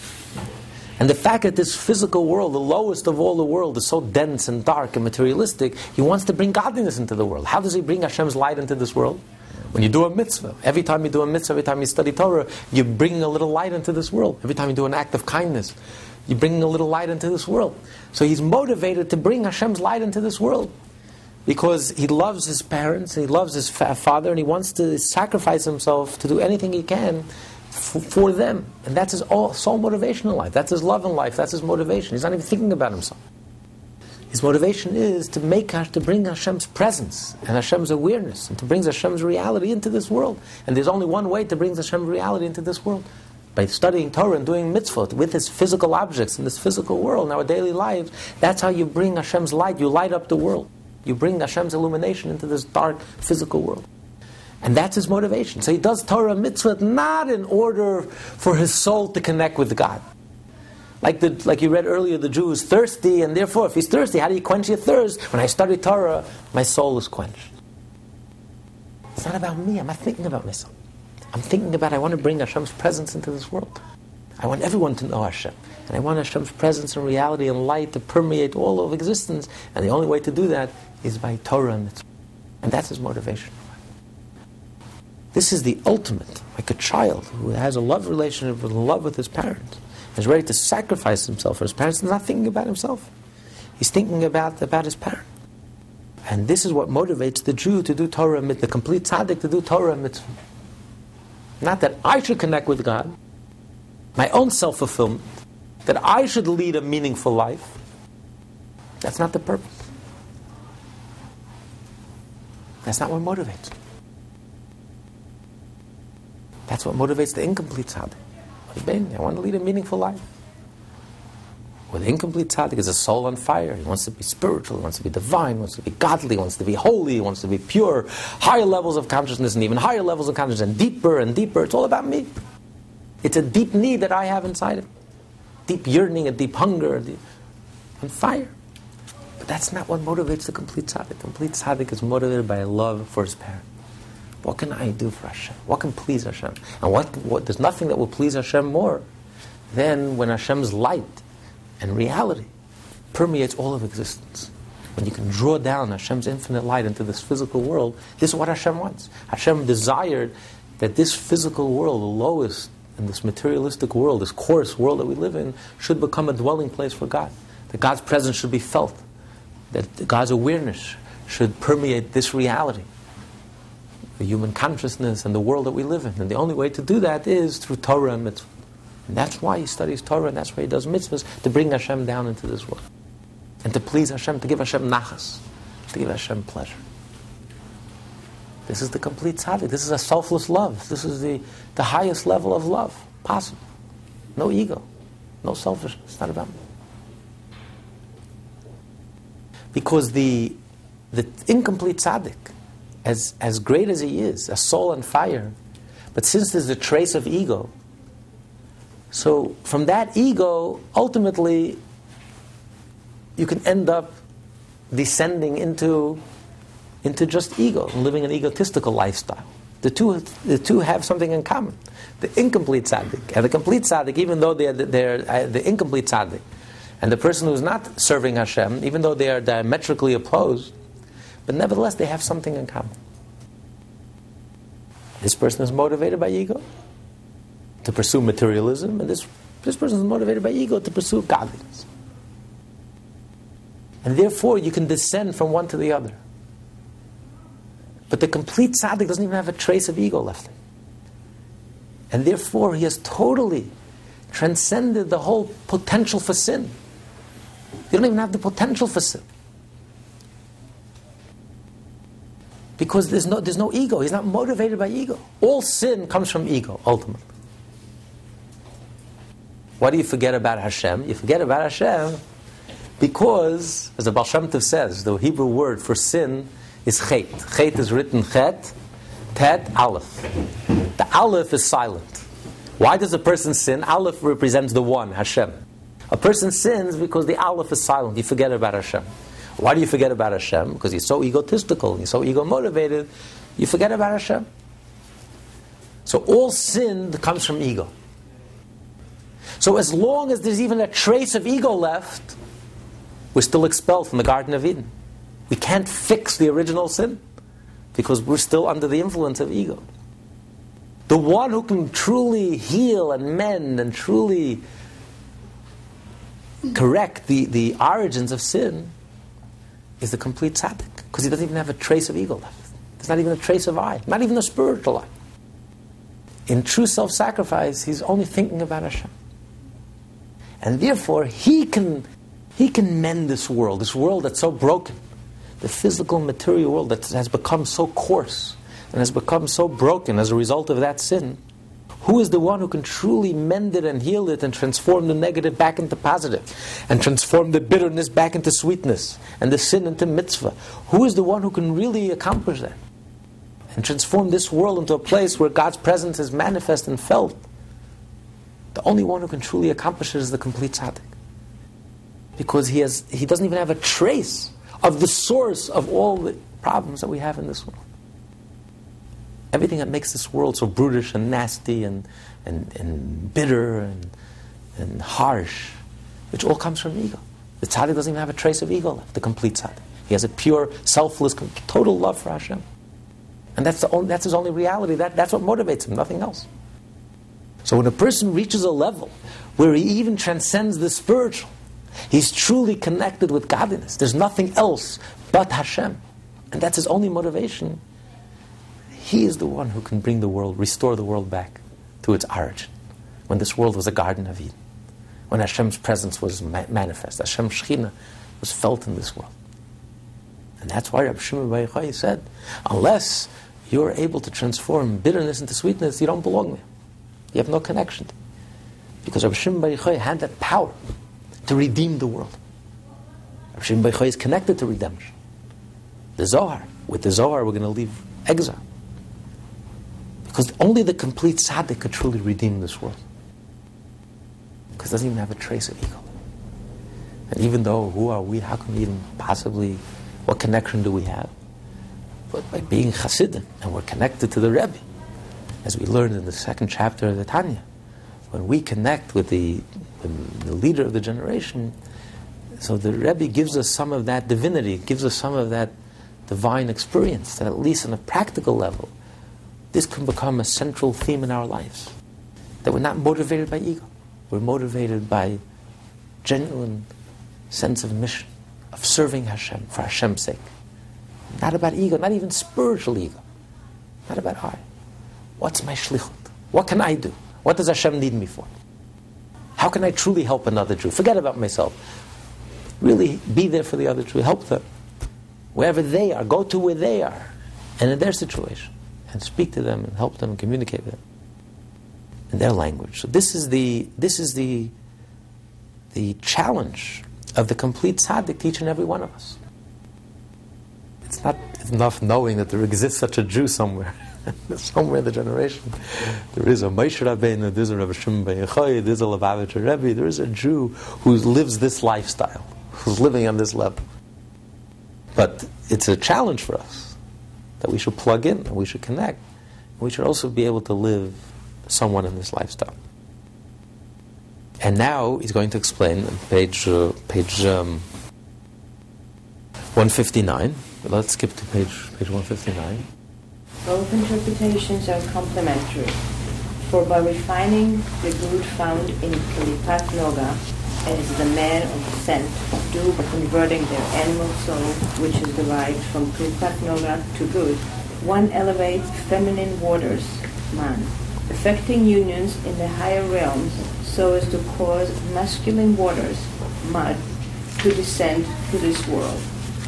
[SPEAKER 2] And the fact that this physical world, the lowest of all the world, is so dense and dark and materialistic, he wants to bring godliness into the world. How does he bring Hashem's light into this world? When you do a mitzvah, every time you do a mitzvah, every time you study Torah, you're bringing a little light into this world. Every time you do an act of kindness, you're bringing a little light into this world. So he's motivated to bring Hashem's light into this world because he loves his parents, he loves his fa- father, and he wants to sacrifice himself to do anything he can f- for them. And that's his all, sole motivation in life. That's his love in life. That's his motivation. He's not even thinking about himself. His motivation is to make to bring Hashem's presence and Hashem's awareness and to bring Hashem's reality into this world. And there's only one way to bring Hashem's reality into this world by studying Torah and doing mitzvot with his physical objects in this physical world, in our daily lives, that's how you bring Hashem's light. You light up the world. You bring Hashem's illumination into this dark physical world. And that's his motivation. So he does Torah mitzvot not in order for his soul to connect with God. Like, the, like you read earlier, the Jew is thirsty, and therefore, if he's thirsty, how do you quench your thirst? When I study Torah, my soul is quenched. It's not about me. I'm not thinking about myself. I'm thinking about I want to bring Hashem's presence into this world. I want everyone to know Hashem. And I want Hashem's presence and reality and light to permeate all of existence. And the only way to do that is by Torah and mitzvah. And that's his motivation. This is the ultimate, like a child who has a love relationship with love with his parents, is ready to sacrifice himself for his parents, and not thinking about himself. He's thinking about, about his parent. And this is what motivates the Jew to do Torah, the complete tzaddik to do Torah mitzvah. Not that I should connect with God, my own self fulfillment, that I should lead a meaningful life. That's not the purpose. That's not what motivates. That's what motivates the incomplete tzaddik. I want to lead a meaningful life. With the incomplete tzaddik is a soul on fire. He wants to be spiritual, he wants to be divine, he wants to be godly, he wants to be holy, he wants to be pure, higher levels of consciousness and even higher levels of consciousness and deeper and deeper. It's all about me. It's a deep need that I have inside of me. Deep yearning, a deep hunger, a deep, and fire. But that's not what motivates the complete tzaddik. Complete tzaddik is motivated by a love for his parent. What can I do for Hashem? What can please Hashem? And what, what there's nothing that will please Hashem more than when Hashem's light and reality permeates all of existence. When you can draw down Hashem's infinite light into this physical world, this is what Hashem wants. Hashem desired that this physical world, the lowest in this materialistic world, this coarse world that we live in, should become a dwelling place for God. That God's presence should be felt. That God's awareness should permeate this reality, the human consciousness and the world that we live in. And the only way to do that is through Torah and mitzvah. And that's why he studies Torah and that's why he does mitzvahs, to bring Hashem down into this world. And to please Hashem, to give Hashem nachas, to give Hashem pleasure. This is the complete tzaddik. This is a selfless love. This is the, the highest level of love possible. No ego, no selfishness. It's not about me. Because the, the incomplete tzaddik, as, as great as he is, a soul on fire, but since there's a trace of ego, so from that ego, ultimately, you can end up descending into, into just ego living an egotistical lifestyle. The two, the two have something in common. The incomplete tzaddik and the complete tzaddik, even though they're, they're uh, the incomplete tzaddik, and the person who's not serving Hashem, even though they are diametrically opposed, but nevertheless they have something in common. This person is motivated by ego to pursue materialism, and this, this person is motivated by ego to pursue godliness. And therefore, you can descend from one to the other. But the complete tzaddik doesn't even have a trace of ego left. And therefore, he has totally transcended the whole potential for sin. You don't even have the potential for sin. Because there's no, there's no ego. He's not motivated by ego. All sin comes from ego, ultimately. Why do you forget about Hashem? You forget about Hashem because, as the Baal Shem Tov says, the Hebrew word for sin is chet. Chet is written chet, tet, aleph. The aleph is silent. Why does a person sin? Aleph represents the one, Hashem. A person sins because the aleph is silent. You forget about Hashem. Why do you forget about Hashem? Because you're so egotistical, you're so ego motivated, you forget about Hashem. So all sin comes from ego. So as long as there's even a trace of ego left, we're still expelled from the Garden of Eden. We can't fix the original sin because we're still under the influence of ego. The one who can truly heal and mend and truly correct the, the origins of sin is the complete tzaddik because he doesn't even have a trace of ego left. There's not even a trace of I, not even a spiritual I. In true self sacrifice, he's only thinking about Hashem. And therefore, he can, he can mend this world, this world that's so broken, the physical material world that has become so coarse and has become so broken as a result of that sin. Who is the one who can truly mend it and heal it and transform the negative back into positive and transform the bitterness back into sweetness and the sin into mitzvah? Who is the one who can really accomplish that and transform this world into a place where God's presence is manifest and felt? The only one who can truly accomplish it is the complete tzaddik. Because he, has, he doesn't even have a trace of the source of all the problems that we have in this world. Everything that makes this world so brutish and nasty and, and, and bitter and, and harsh, which all comes from ego. The tzaddik doesn't even have a trace of ego left, the complete tzaddik. He has a pure, selfless, total love for Hashem. And that's, the only, that's his only reality. That, that's what motivates him, nothing else. So when a person reaches a level where he even transcends the spiritual, he's truly connected with godliness. There's nothing else but Hashem. And that's his only motivation. He is the one who can bring the world, restore the world back to its origin. When this world was a Garden of Eden. When Hashem's presence was ma- manifest. Hashem's Shekhinah was felt in this world. And that's why Rabbi Shimon Bar Yochai said, unless you're able to transform bitterness into sweetness, you don't belong there. You have no connection. Because Rabbi Shimon Bar Yochai had that power to redeem the world. Rabbi Shimon Bar Yochai is connected to redemption. The Zohar. With the Zohar, we're going to leave exile. Because only the complete tzaddik could truly redeem this world. Because it doesn't even have a trace of ego. And even though, who are we? How can we even possibly, what connection do we have? But by being Hasidim, and we're connected to the Rebbe, as we learned in the second chapter of the Tanya. When we connect with the, the, the leader of the generation, so the Rebbe gives us some of that divinity, gives us some of that divine experience, that at least on a practical level, this can become a central theme in our lives. That we're not motivated by ego, we're motivated by genuine sense of mission, of serving Hashem for Hashem's sake. Not about ego, not even spiritual ego, not about I. What's my shlichut? What can I do? What does Hashem need me for? How can I truly help another Jew? Forget about myself. Really be there for the other Jew. Help them. Wherever they are, go to where they are and in their situation and speak to them and help them and communicate with them in their language. So this is the this is the the challenge of the complete tzaddik to each and every one of us. It's not enough knowing that there exists such a Jew somewhere. somewhere in the generation, there is a Moshe Rabbeinu, there's a Rabbi Shimon Ben Yochai, there's a Lubavitcher Rebbe, there is a Jew who lives this lifestyle, who's living on this level. But it's a challenge for us that we should plug in, we should connect, we should also be able to live someone in this lifestyle. And now he's going to explain page uh, page um, 159. Let's skip to page page 159.
[SPEAKER 6] Both interpretations are complementary, for by refining the good found in Kalipat As the man of scent do by converting their animal soul, which is derived from Kalipat Noga, to good, one elevates feminine waters, man, affecting unions in the higher realms so as to cause masculine waters, mud, to descend to this world.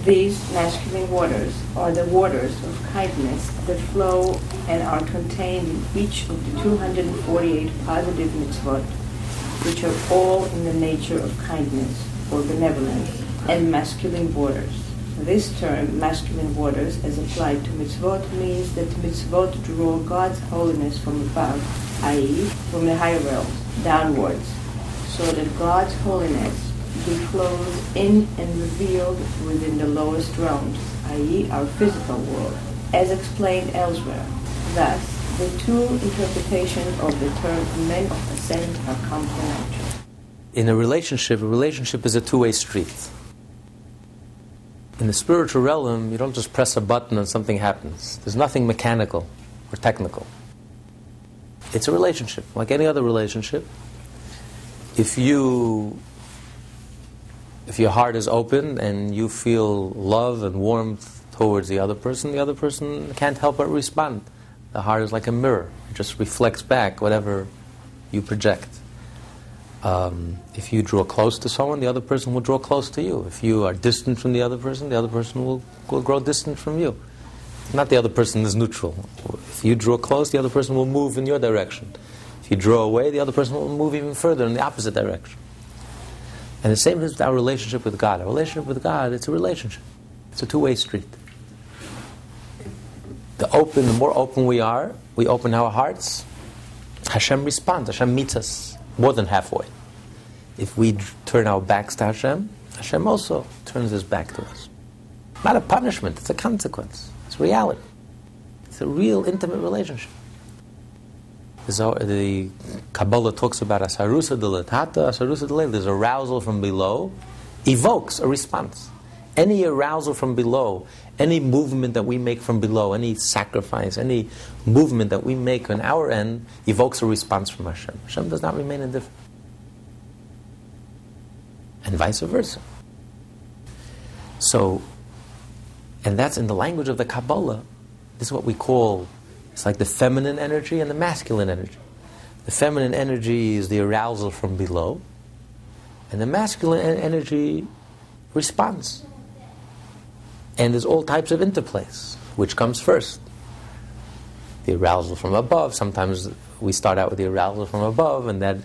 [SPEAKER 6] These masculine waters are the waters of kindness that flow and are contained in each of the 248 positive mitzvot, which are all in the nature of kindness or benevolence, and masculine waters. This term, masculine waters, as applied to mitzvot, means that mitzvot draw God's holiness from above, i.e., from the higher realms, downwards, so that God's holiness be clothed in and revealed within the lowest realms, i.e., our physical world, as explained elsewhere. Thus, the two interpretations of the term men of ascent are complementary.
[SPEAKER 2] In a relationship, a relationship is a two way street. In the spiritual realm, you don't just press a button and something happens. There's nothing mechanical or technical. It's a relationship, like any other relationship. If you if your heart is open and you feel love and warmth towards the other person, the other person can't help but respond. The heart is like a mirror, it just reflects back whatever you project. Um, if you draw close to someone, the other person will draw close to you. If you are distant from the other person, the other person will, will grow distant from you. Not the other person is neutral. If you draw close, the other person will move in your direction. If you draw away, the other person will move even further in the opposite direction. And the same is with our relationship with God. Our relationship with God, it's a relationship. It's a two-way street. The open, the more open we are, we open our hearts, Hashem responds. Hashem meets us more than halfway. If we turn our backs to Hashem, Hashem also turns his back to us. Not a punishment, it's a consequence. It's reality. It's a real intimate relationship. The Kabbalah talks about asarusa delatata, asarusa delatata. There's arousal from below, evokes a response. Any arousal from below, any movement that we make from below, any sacrifice, any movement that we make on our end, evokes a response from Hashem. Hashem does not remain indifferent. And vice versa. So, and that's in the language of the Kabbalah. This is what we call it's like the feminine energy and the masculine energy. The feminine energy is the arousal from below, and the masculine energy responds. And there's all types of interplays. Which comes first? The arousal from above. Sometimes we start out with the arousal from above, and that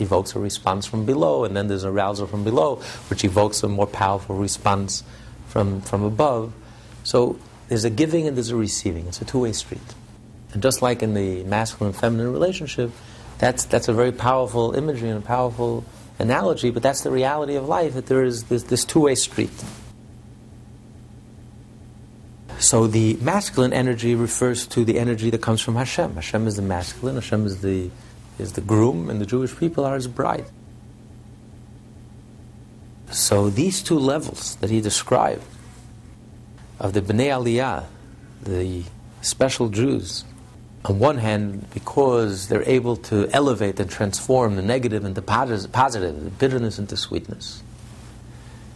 [SPEAKER 2] evokes a response from below, and then there's arousal from below, which evokes a more powerful response from, from above. So there's a giving and there's a receiving. It's a two way street. And just like in the masculine feminine relationship, that's, that's a very powerful imagery and a powerful analogy, but that's the reality of life, that there is this, this two way street. So the masculine energy refers to the energy that comes from Hashem. Hashem is the masculine, Hashem is the, is the groom, and the Jewish people are his bride. So these two levels that he described of the Bnei Aliyah, the special Jews, on one hand, because they're able to elevate and transform the negative into positive, the bitterness into sweetness.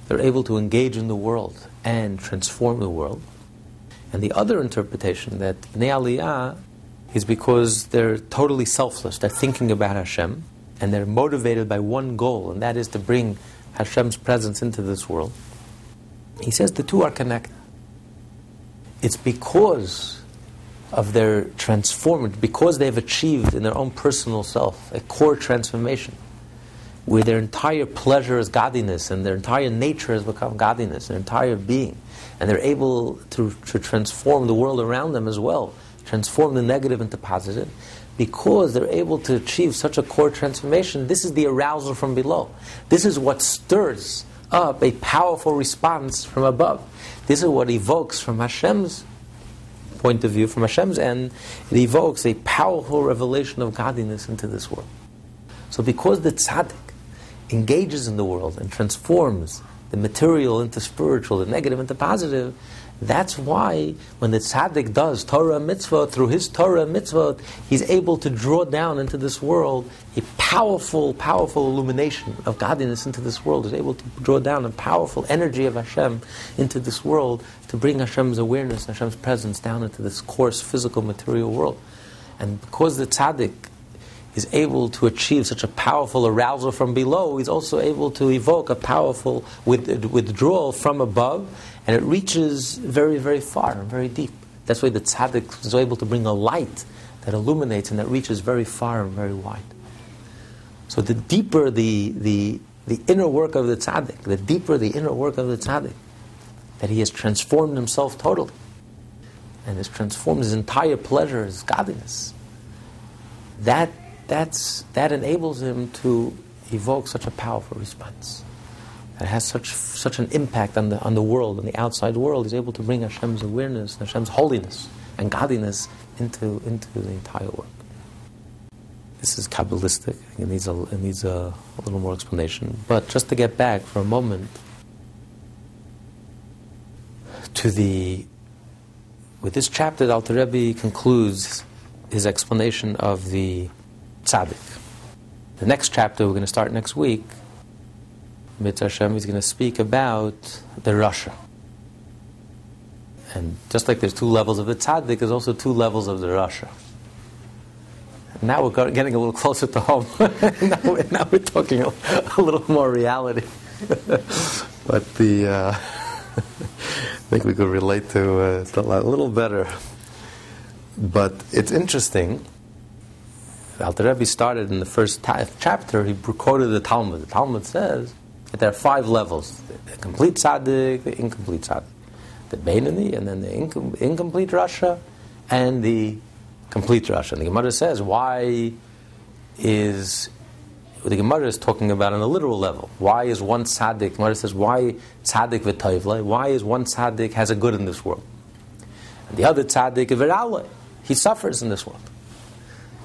[SPEAKER 2] They're able to engage in the world and transform the world. And the other interpretation that Bnei Aliyah is because they're totally selfless. They're thinking about Hashem and they're motivated by one goal, and that is to bring Hashem's presence into this world. He says the two are connected. It's because of their transformed because they've achieved in their own personal self a core transformation. Where their entire pleasure is godliness and their entire nature has become godliness, their entire being. And they're able to, to transform the world around them as well, transform the negative into positive. Because they're able to achieve such a core transformation, this is the arousal from below. This is what stirs up a powerful response from above. This is what evokes from Hashem's point of view, from Hashem's end, it evokes a powerful revelation of godliness into this world. So because the tzaddik engages in the world and transforms the material into spiritual, the negative into positive, that's why when the tzaddik does Torah mitzvah, through his Torah mitzvah, he's able to draw down into this world a powerful, powerful illumination of godliness into this world. He's able to draw down a powerful energy of Hashem into this world to bring Hashem's awareness, Hashem's presence down into this coarse, physical, material world. And because the tzaddik is able to achieve such a powerful arousal from below, he's also able to evoke a powerful withdrawal from above and it reaches very, very far and very deep. That's why the tzaddik is able to bring a light that illuminates and that reaches very far and very wide. So the deeper the, the, the inner work of the tzaddik, the deeper the inner work of the tzaddik, that he has transformed himself totally and has transformed his entire pleasure, his godliness, that, that's, that enables him to evoke such a powerful response that has such, such an impact on the, on the world, on the outside world, He's able to bring Hashem's awareness, Hashem's holiness and godliness into, into the entire work. This is Kabbalistic. It needs, a, it needs a, a little more explanation. But just to get back for a moment to the. With this chapter, Alter Rebbe concludes his explanation of the tzaddik. The next chapter we're going to start next week Mitzvah Hashem is going to speak about the Rasha. And just like there's two levels of the tzaddik, there's also two levels of the Rasha. Now we're getting a little closer to home. now, we're, now, we're, talking a, a little more reality. but the uh, I think we could relate to uh, a little better. But it's interesting. Alter Rebbe started in the first ta- chapter. He quoted the Talmud. The Talmud says that there are five levels the complete tzaddik, the incomplete tzaddik, the Beinoni, and then the incom- incomplete Rasha, and the complete Rasha. And the Gemara says, why is. The Gemara is talking about on a literal level. Why is one tzaddik? The Gemara says, why tzaddik v'toivle? Why is one tzaddik has a good in this world? And the other tzaddik v'rale. He suffers in this world.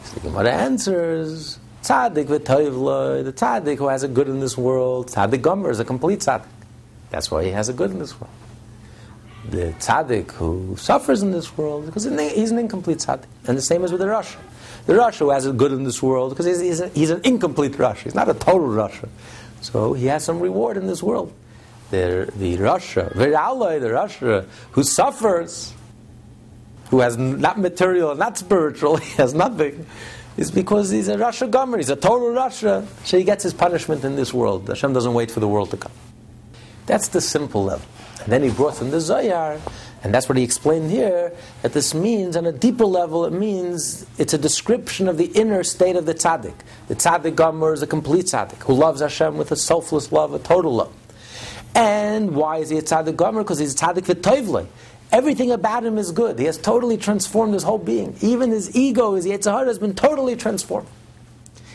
[SPEAKER 2] So the Gemara answers, Tzaddik v'toivloi, the tzaddik who has a good in this world, tzaddik gomer is a complete tzaddik. That's why he has a good in this world. The tzaddik who suffers in this world, because he's an incomplete tzaddik. And the same as with the Rasha. The Rasha who has a good in this world, because he's, he's, a, he's an incomplete Rasha, He's not a total Rasha. So he has some reward in this world. The, Rasha, the Viraloi, the Rasha who suffers, who has not material, not spiritual, he has nothing is because he's a Rasha Gomer, he's a total Rasha. So he gets his punishment in this world. Hashem doesn't wait for the world to come. That's the simple level. And then he brought in the Zohar, and that's what he explained here, that this means, on a deeper level, it means it's a description of the inner state of the tzaddik. The tzaddik Gomer is a complete tzaddik, who loves Hashem with a selfless love, a total love. And why is he a tzaddik Gomer? Because he's a tzaddik v'toivle. Everything about him is good. He has totally transformed his whole being. Even his ego, his Yetzirah, has been totally transformed.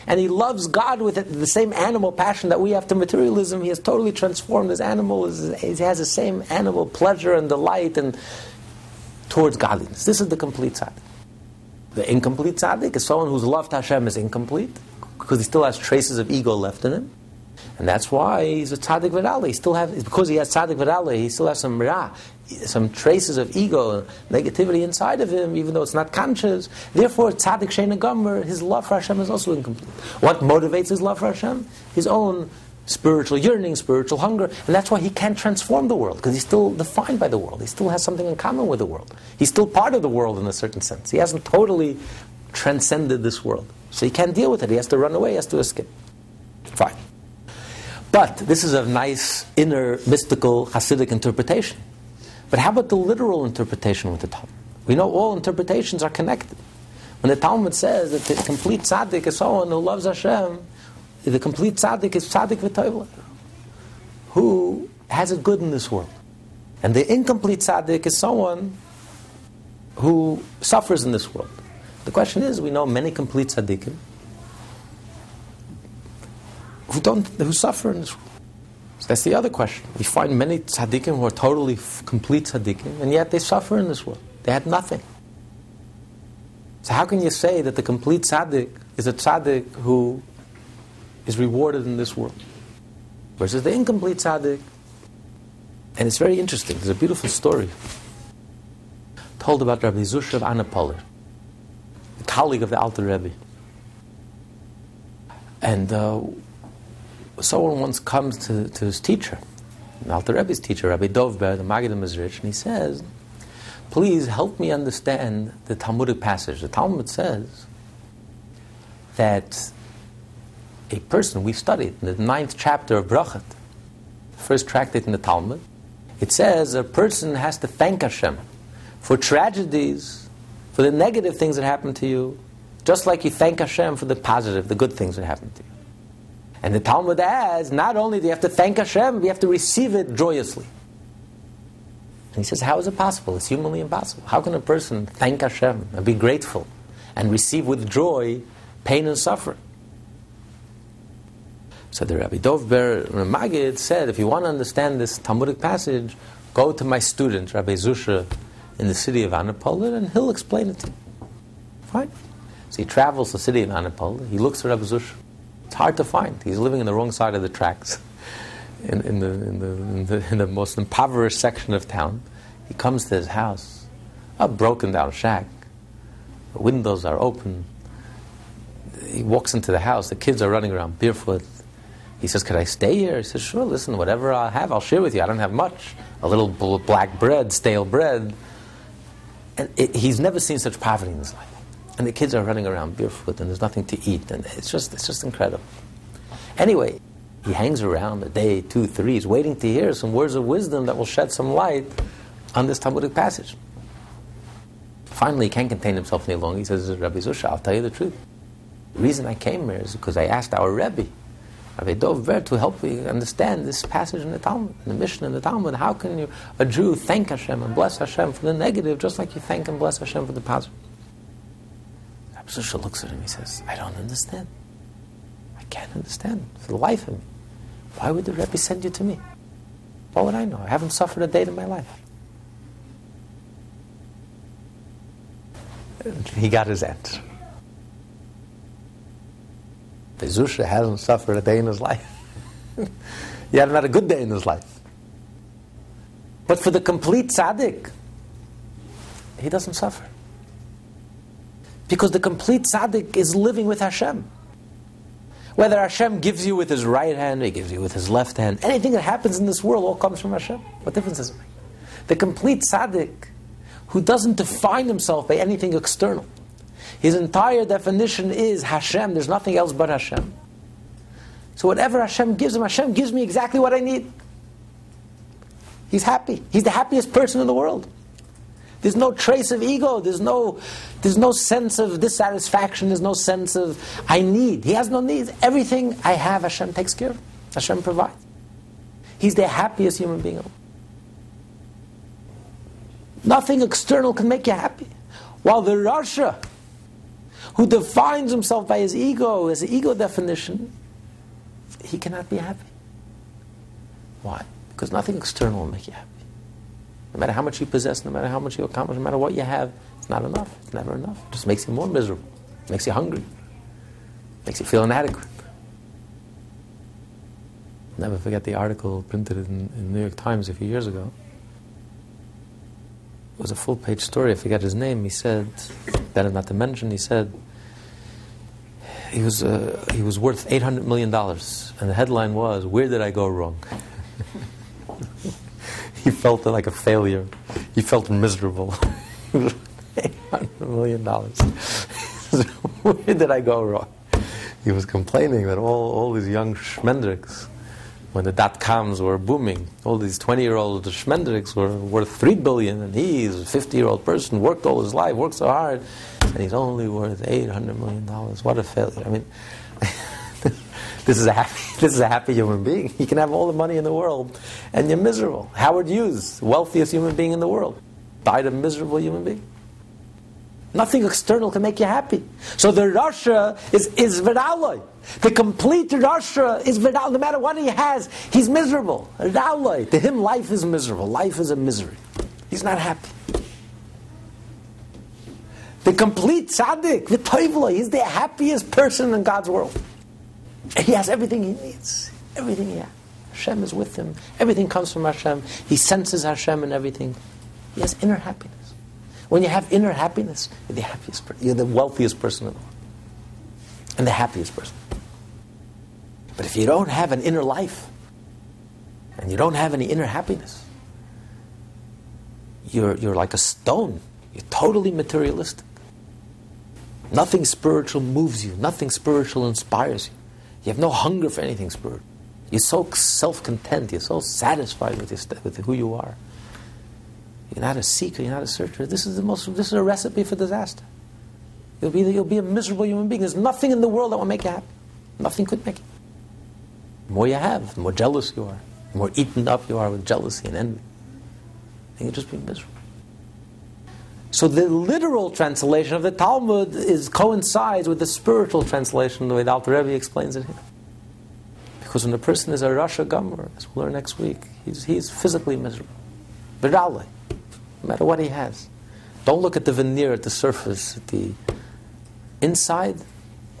[SPEAKER 2] And he loves God with it, the same animal passion that we have to materialism. He has totally transformed his animal. He has the same animal pleasure and delight and towards godliness. This is the complete tzaddik. The incomplete tzaddik is someone whose love to Hashem is incomplete because he still has traces of ego left in him. And that's why he's a tzaddik v'rali. He still has, because he has tzaddik v'rali, he still has some ra some traces of ego, negativity inside of him, even though it's not conscious. Therefore, tzaddik shein gomer, his love for Hashem is also incomplete. What motivates his love for Hashem? His own spiritual yearning, spiritual hunger, and that's why he can't transform the world because he's still defined by the world. He still has something in common with the world. He's still part of the world in a certain sense. He hasn't totally transcended this world, so he can't deal with it. He has to run away. He has to escape. Fine. But this is a nice inner mystical Hasidic interpretation. But how about the literal interpretation with the Talmud? We know all interpretations are connected. When the Talmud says that the complete tzaddik is someone who loves Hashem, the complete tzaddik is tzaddik v'toivla, who has it good in this world. And the incomplete tzaddik is someone who suffers in this world. The question is, we know many complete tzaddikim who don't, who suffer in this world. So that's the other question. We find many tzaddikim who are totally f- complete tzaddikim, and yet they suffer in this world. They had nothing. So how can you say that the complete tzaddik is a tzaddik who is rewarded in this world? Versus the incomplete tzaddik. And it's very interesting. There's a beautiful story told about Rabbi Zusha of Anapolis, a colleague of the Alter Rebbe. And uh, someone once comes to, to his teacher, Alter Rebbe's teacher, Rabbi Dovber, the Maggid Mezrich, and he says, please help me understand the Talmudic passage. The Talmud says that a person, we studied in the ninth chapter of Brachot, first tractate in the Talmud, it says a person has to thank Hashem for tragedies, for the negative things that happen to you, just like you thank Hashem for the positive, the good things that happen to you. And the Talmud adds, not only do you have to thank Hashem, you have to receive it joyously. And he says, How is it possible? It's humanly impossible. How can a person thank Hashem and be grateful and receive with joy pain and suffering? So the Rabbi Dovber Maggid said, if you want to understand this Talmudic passage, go to my student, Rabbi Zusha, in the city of Annapolis, and he'll explain it to you. Fine. So he travels to the city of Annapolis, he looks for Rabbi Zusha. It's hard to find. He's living in the wrong side of the tracks. In, in, the, in, the, in, the, in the most impoverished section of town. He comes to his house, a broken down shack. The windows are open. He walks into the house. The kids are running around barefoot. He says, Could I stay here? He says, Sure, listen, whatever I have, I'll share with you. I don't have much. A little black bread, stale bread. And it, he's never seen such poverty in his life. And the kids are running around barefoot and there's nothing to eat. And it's just, it's just incredible. Anyway, he hangs around a day, two, three, he's waiting to hear some words of wisdom that will shed some light on this Talmudic passage. Finally, he can't contain himself any longer. He says, Rabbi Zusha, I'll tell you the truth. The reason I came here is because I asked our Rebbe, Rabbi Dov to help me understand this passage in the Talmud, in the Mishnah in the Talmud. How can you, a Jew, thank Hashem and bless Hashem for the negative, just like you thank and bless Hashem for the positive? Rabbi Zusha looks at him, he says, I don't understand. I can't understand for the life of me. Why would the Rebbe send you to me? What would I know? I haven't suffered a day in my life. And he got his answer. Bezusha hasn't suffered a day in his life. he had a good day in his life. But for the complete tzaddik, he doesn't suffer. Because the complete tzaddik is living with Hashem. Whether Hashem gives you with his right hand, he gives you with his left hand, anything that happens in this world all comes from Hashem. What difference does it make? The complete tzaddik, who doesn't define himself by anything external, his entire definition is Hashem, there's nothing else but Hashem. So whatever Hashem gives him, Hashem gives me exactly what I need. He's happy. He's the happiest person in the world. There's no trace of ego. There's no, there's no sense of dissatisfaction. There's no sense of I need. He has no needs. Everything I have, Hashem takes care of. Hashem provides. He's the happiest human being. Nothing external can make you happy. While the Rasha, who defines himself by his ego, his ego definition, he cannot be happy. Why? Because nothing external will make you happy. No matter how much you possess, no matter how much you accomplish, no matter what you have, it's not enough. It's never enough. It just makes you more miserable. It makes you hungry. It makes you feel inadequate. Never forget the article printed in, in the New York Times a few years ago. It was a full page story. I forget his name. He said, better not to mention, he said, he was, uh, he was worth $800 million. And the headline was, Where did I go wrong? he felt like a failure. He felt miserable. $800 million. Where did I go wrong? He was complaining that all, all these young schmendricks, when the dot coms were booming, all these 20 year old schmendricks were worth 3 billion, and he's a 50 year old person, worked all his life, worked so hard, and he's only worth $800 million. What a failure. I mean, this is a happy, this is a happy human being. You can have all the money in the world, and you're miserable. Howard Hughes, wealthiest human being in the world, died a miserable human being. Nothing external can make you happy. So the Rasha is, is Vidaloi. The complete Rasha is Vidal. No matter what he has, he's miserable. Vidaloi. To him, life is miserable. Life is a misery. He's not happy. The complete tzaddik, V'toivla, he's the happiest person in God's world. He has everything he needs. Everything he has. Hashem is with him. Everything comes from Hashem. He senses Hashem and everything. He has inner happiness. When you have inner happiness, you're the happiest person. You're the wealthiest person in the world. And the happiest person. But if you don't have an inner life, and you don't have any inner happiness, you're, you're like a stone. You're totally materialistic. Nothing spiritual moves you. Nothing spiritual inspires you. You have no hunger for anything spiritual. You're so self-content. You're so satisfied with, your, with who you are. You're not a seeker. You're not a searcher. This is the most. This is a recipe for disaster. You'll be, you'll be a miserable human being. There's nothing in the world that will make you happy. Nothing could make you. The more you have, the more jealous you are. The more eaten up you are with jealousy and envy. Then you'll just be miserable. So the literal translation of the Talmud is coincides with the spiritual translation, the way the Alter Rebbe explains it here. Because when a person is a Rasha Gamur, as we'll learn next week, he's, he's physically miserable. Virale, no matter what he has. Don't look at the veneer, at the surface, at the inside,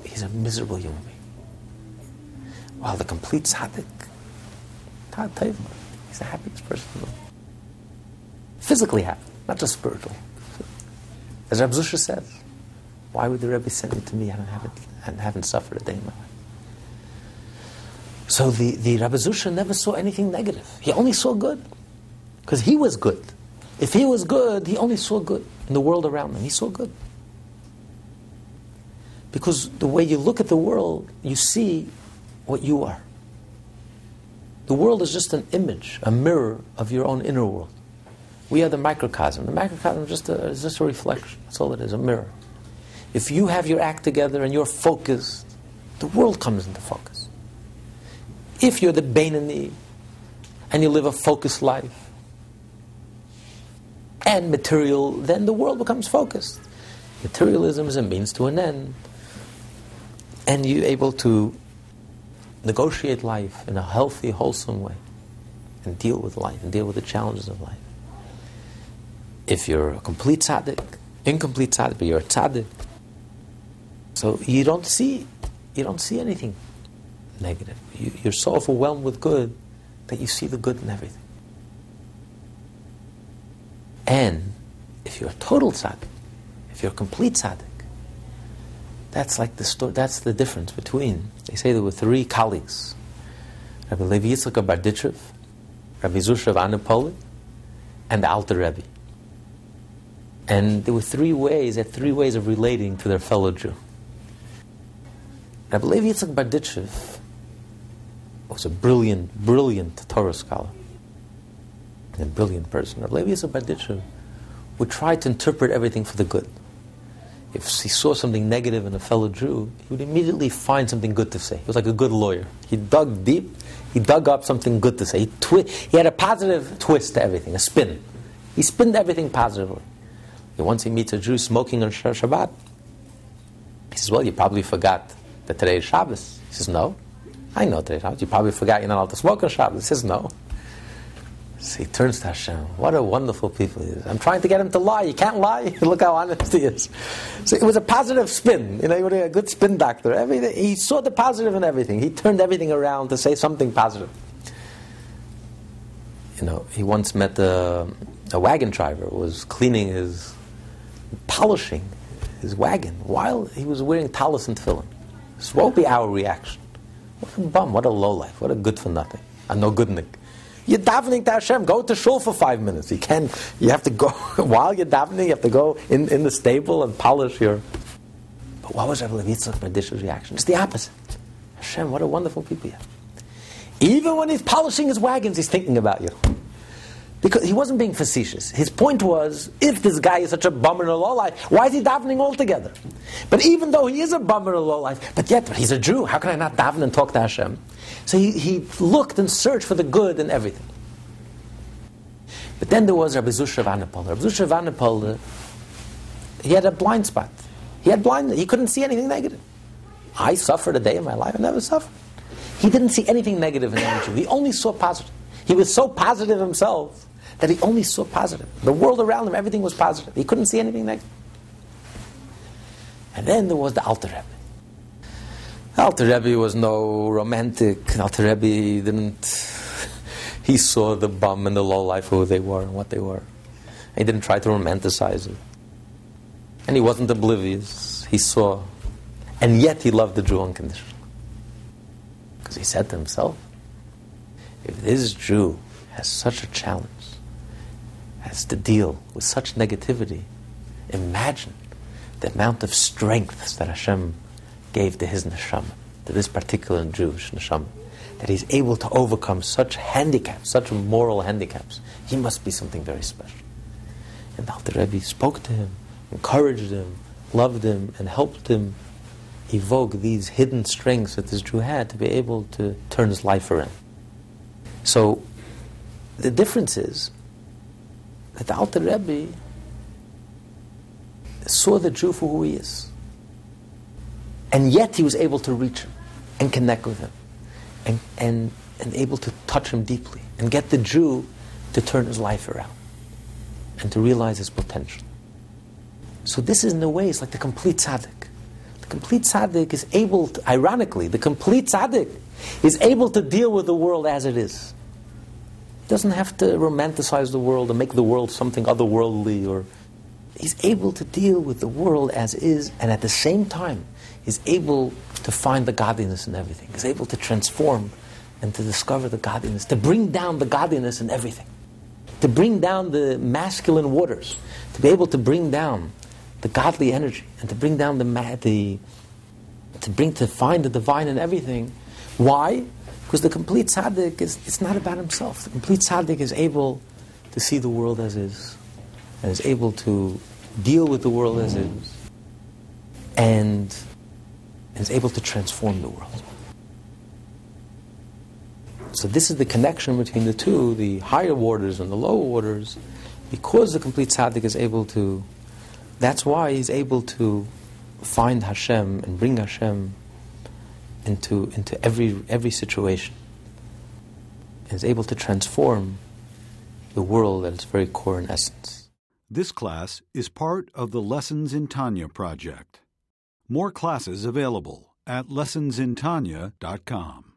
[SPEAKER 2] he's a miserable human being. While the complete tzaddik, he's the happiest person in the world. Physically happy, not just spiritual. As Rab Zusha says, why would the Rebbe send it to me? I don't have it, I haven't suffered a day in my life. So the, the Rabbi Zusha never saw anything negative. He only saw good. Because he was good. If he was good, he only saw good in the world around him. He saw good. Because the way you look at the world, you see what you are. The world is just an image, a mirror of your own inner world. We are the microcosm. The microcosm is just a, is just a reflection. That's all it is, a mirror. If you have your act together and you're focused, the world comes into focus. If you're the Beinoni and you live a focused life and material, then the world becomes focused. Materialism is a means to an end. And you're able to negotiate life in a healthy, wholesome way and deal with life and deal with the challenges of life if you're a complete tzaddik, incomplete tzaddik, but you're a tzaddik, so you don't see, you don't see anything negative. You, you're so overwhelmed with good that you see the good in everything. And if you're a total tzaddik, if you're a complete tzaddik, that's like the story, that's the difference between, they say there were three colleagues, Rabbi Levi Yitzchak Barditchev, Rabbi Zusha of Anipoli, and the Alter Rebbe. And there were three ways, had three ways of relating to their fellow Jew. Rabbi Levi Yitzchak Barditchev was a brilliant, brilliant Torah scholar. A brilliant person. Rabbi Levi Yitzchak Barditchev would try to interpret everything for the good. If he saw something negative in a fellow Jew, he would immediately find something good to say. He was like a good lawyer. He dug deep, he dug up something good to say. He, twi- he had a positive twist to everything, a spin. He spinned everything positively. Once he meets a Jew smoking on Shabbat, he says, Well, you probably forgot that today is Shabbos. He says, No. I know today is Shabbos. You probably forgot you're not allowed to smoke on Shabbos. He says, No. So he turns to Hashem. What a wonderful people he is. I'm trying to get him to lie. You can't lie. Look how honest he is. So it was a positive spin. You know, he was a good spin doctor. Everything, he saw the positive in everything. He turned everything around to say something positive. You know, he once met a, a wagon driver who was cleaning his polishing his wagon while he was wearing talis and tefillin. This won't be our reaction. What a bum, what a lowlife, what a good for nothing, a no goodnik. You're davening to Hashem. Go to shul for five minutes. You can. You have to go while you're davening. You have to go in, in the stable and polish your. But what was Rabbi Yitzchak Barditchev's reaction? It's the opposite. Hashem, what a wonderful people you have. Even when he's polishing his wagons, he's thinking about you. Because he wasn't being facetious. His point was, if this guy is such a bummer in a low life, why is he davening altogether? But even though he is a bummer in a low life, but yet he's a Jew, how can I not daven and talk to Hashem? So he, he looked and searched for the good in everything. But then there was Rabbi Zusha Vanapal. Rabbi Zusha Vanapal, uh, he had a blind spot. He had blind, he couldn't see anything negative. I suffered a day in my life, I never suffered. He didn't see anything negative in any Jew. He only saw positive. He was so positive himself that he only saw positive. The world around him, everything was positive. He couldn't see anything negative. And then there was the Alter Rebbe. Alter Rebbe was no romantic. Alter Rebbe didn't. He saw the bum and the low life who they were and what they were. He didn't try to romanticize it. And he wasn't oblivious. He saw. And yet he loved the Jew unconditionally. Because he said to himself, if this Jew has such a challenge, has to deal with such negativity, imagine the amount of strength that Hashem gave to his neshama, to this particular Jewish neshama, that he's able to overcome such handicaps, such moral handicaps. He must be something very special. And the Alter Rebbe spoke to him, encouraged him, loved him, and helped him evoke these hidden strengths that this Jew had to be able to turn his life around. So the difference is that the Alter Rebbe saw the Jew for who he is. And yet he was able to reach him and connect with him and, and, and able to touch him deeply and get the Jew to turn his life around and to realize his potential. So this is in a way, it's like the complete tzaddik. The complete tzaddik is able to, ironically, the complete tzaddik is able to deal with the world as it is. Doesn't have to romanticize the world and make the world something otherworldly or he's able to deal with the world as is and at the same time is able to find the godliness in everything. He's able to transform and to discover the godliness, to bring down the godliness in everything. To bring down the masculine waters, to be able to bring down the godly energy and to bring down the, the to bring to find the divine in everything. Why? Because the complete tzaddik is it's not about himself. The complete tzaddik is able to see the world as is, and is able to deal with the world as is, and is able to transform the world. So this is the connection between the two, the higher waters and the lower waters, because the complete tzaddik is able to. That's why he's able to find Hashem and bring Hashem into, into every, every situation. And is able to transform the world at its very core and essence.
[SPEAKER 1] This class is part of the Lessons in Tanya project. More classes available at lessonsintanya.com.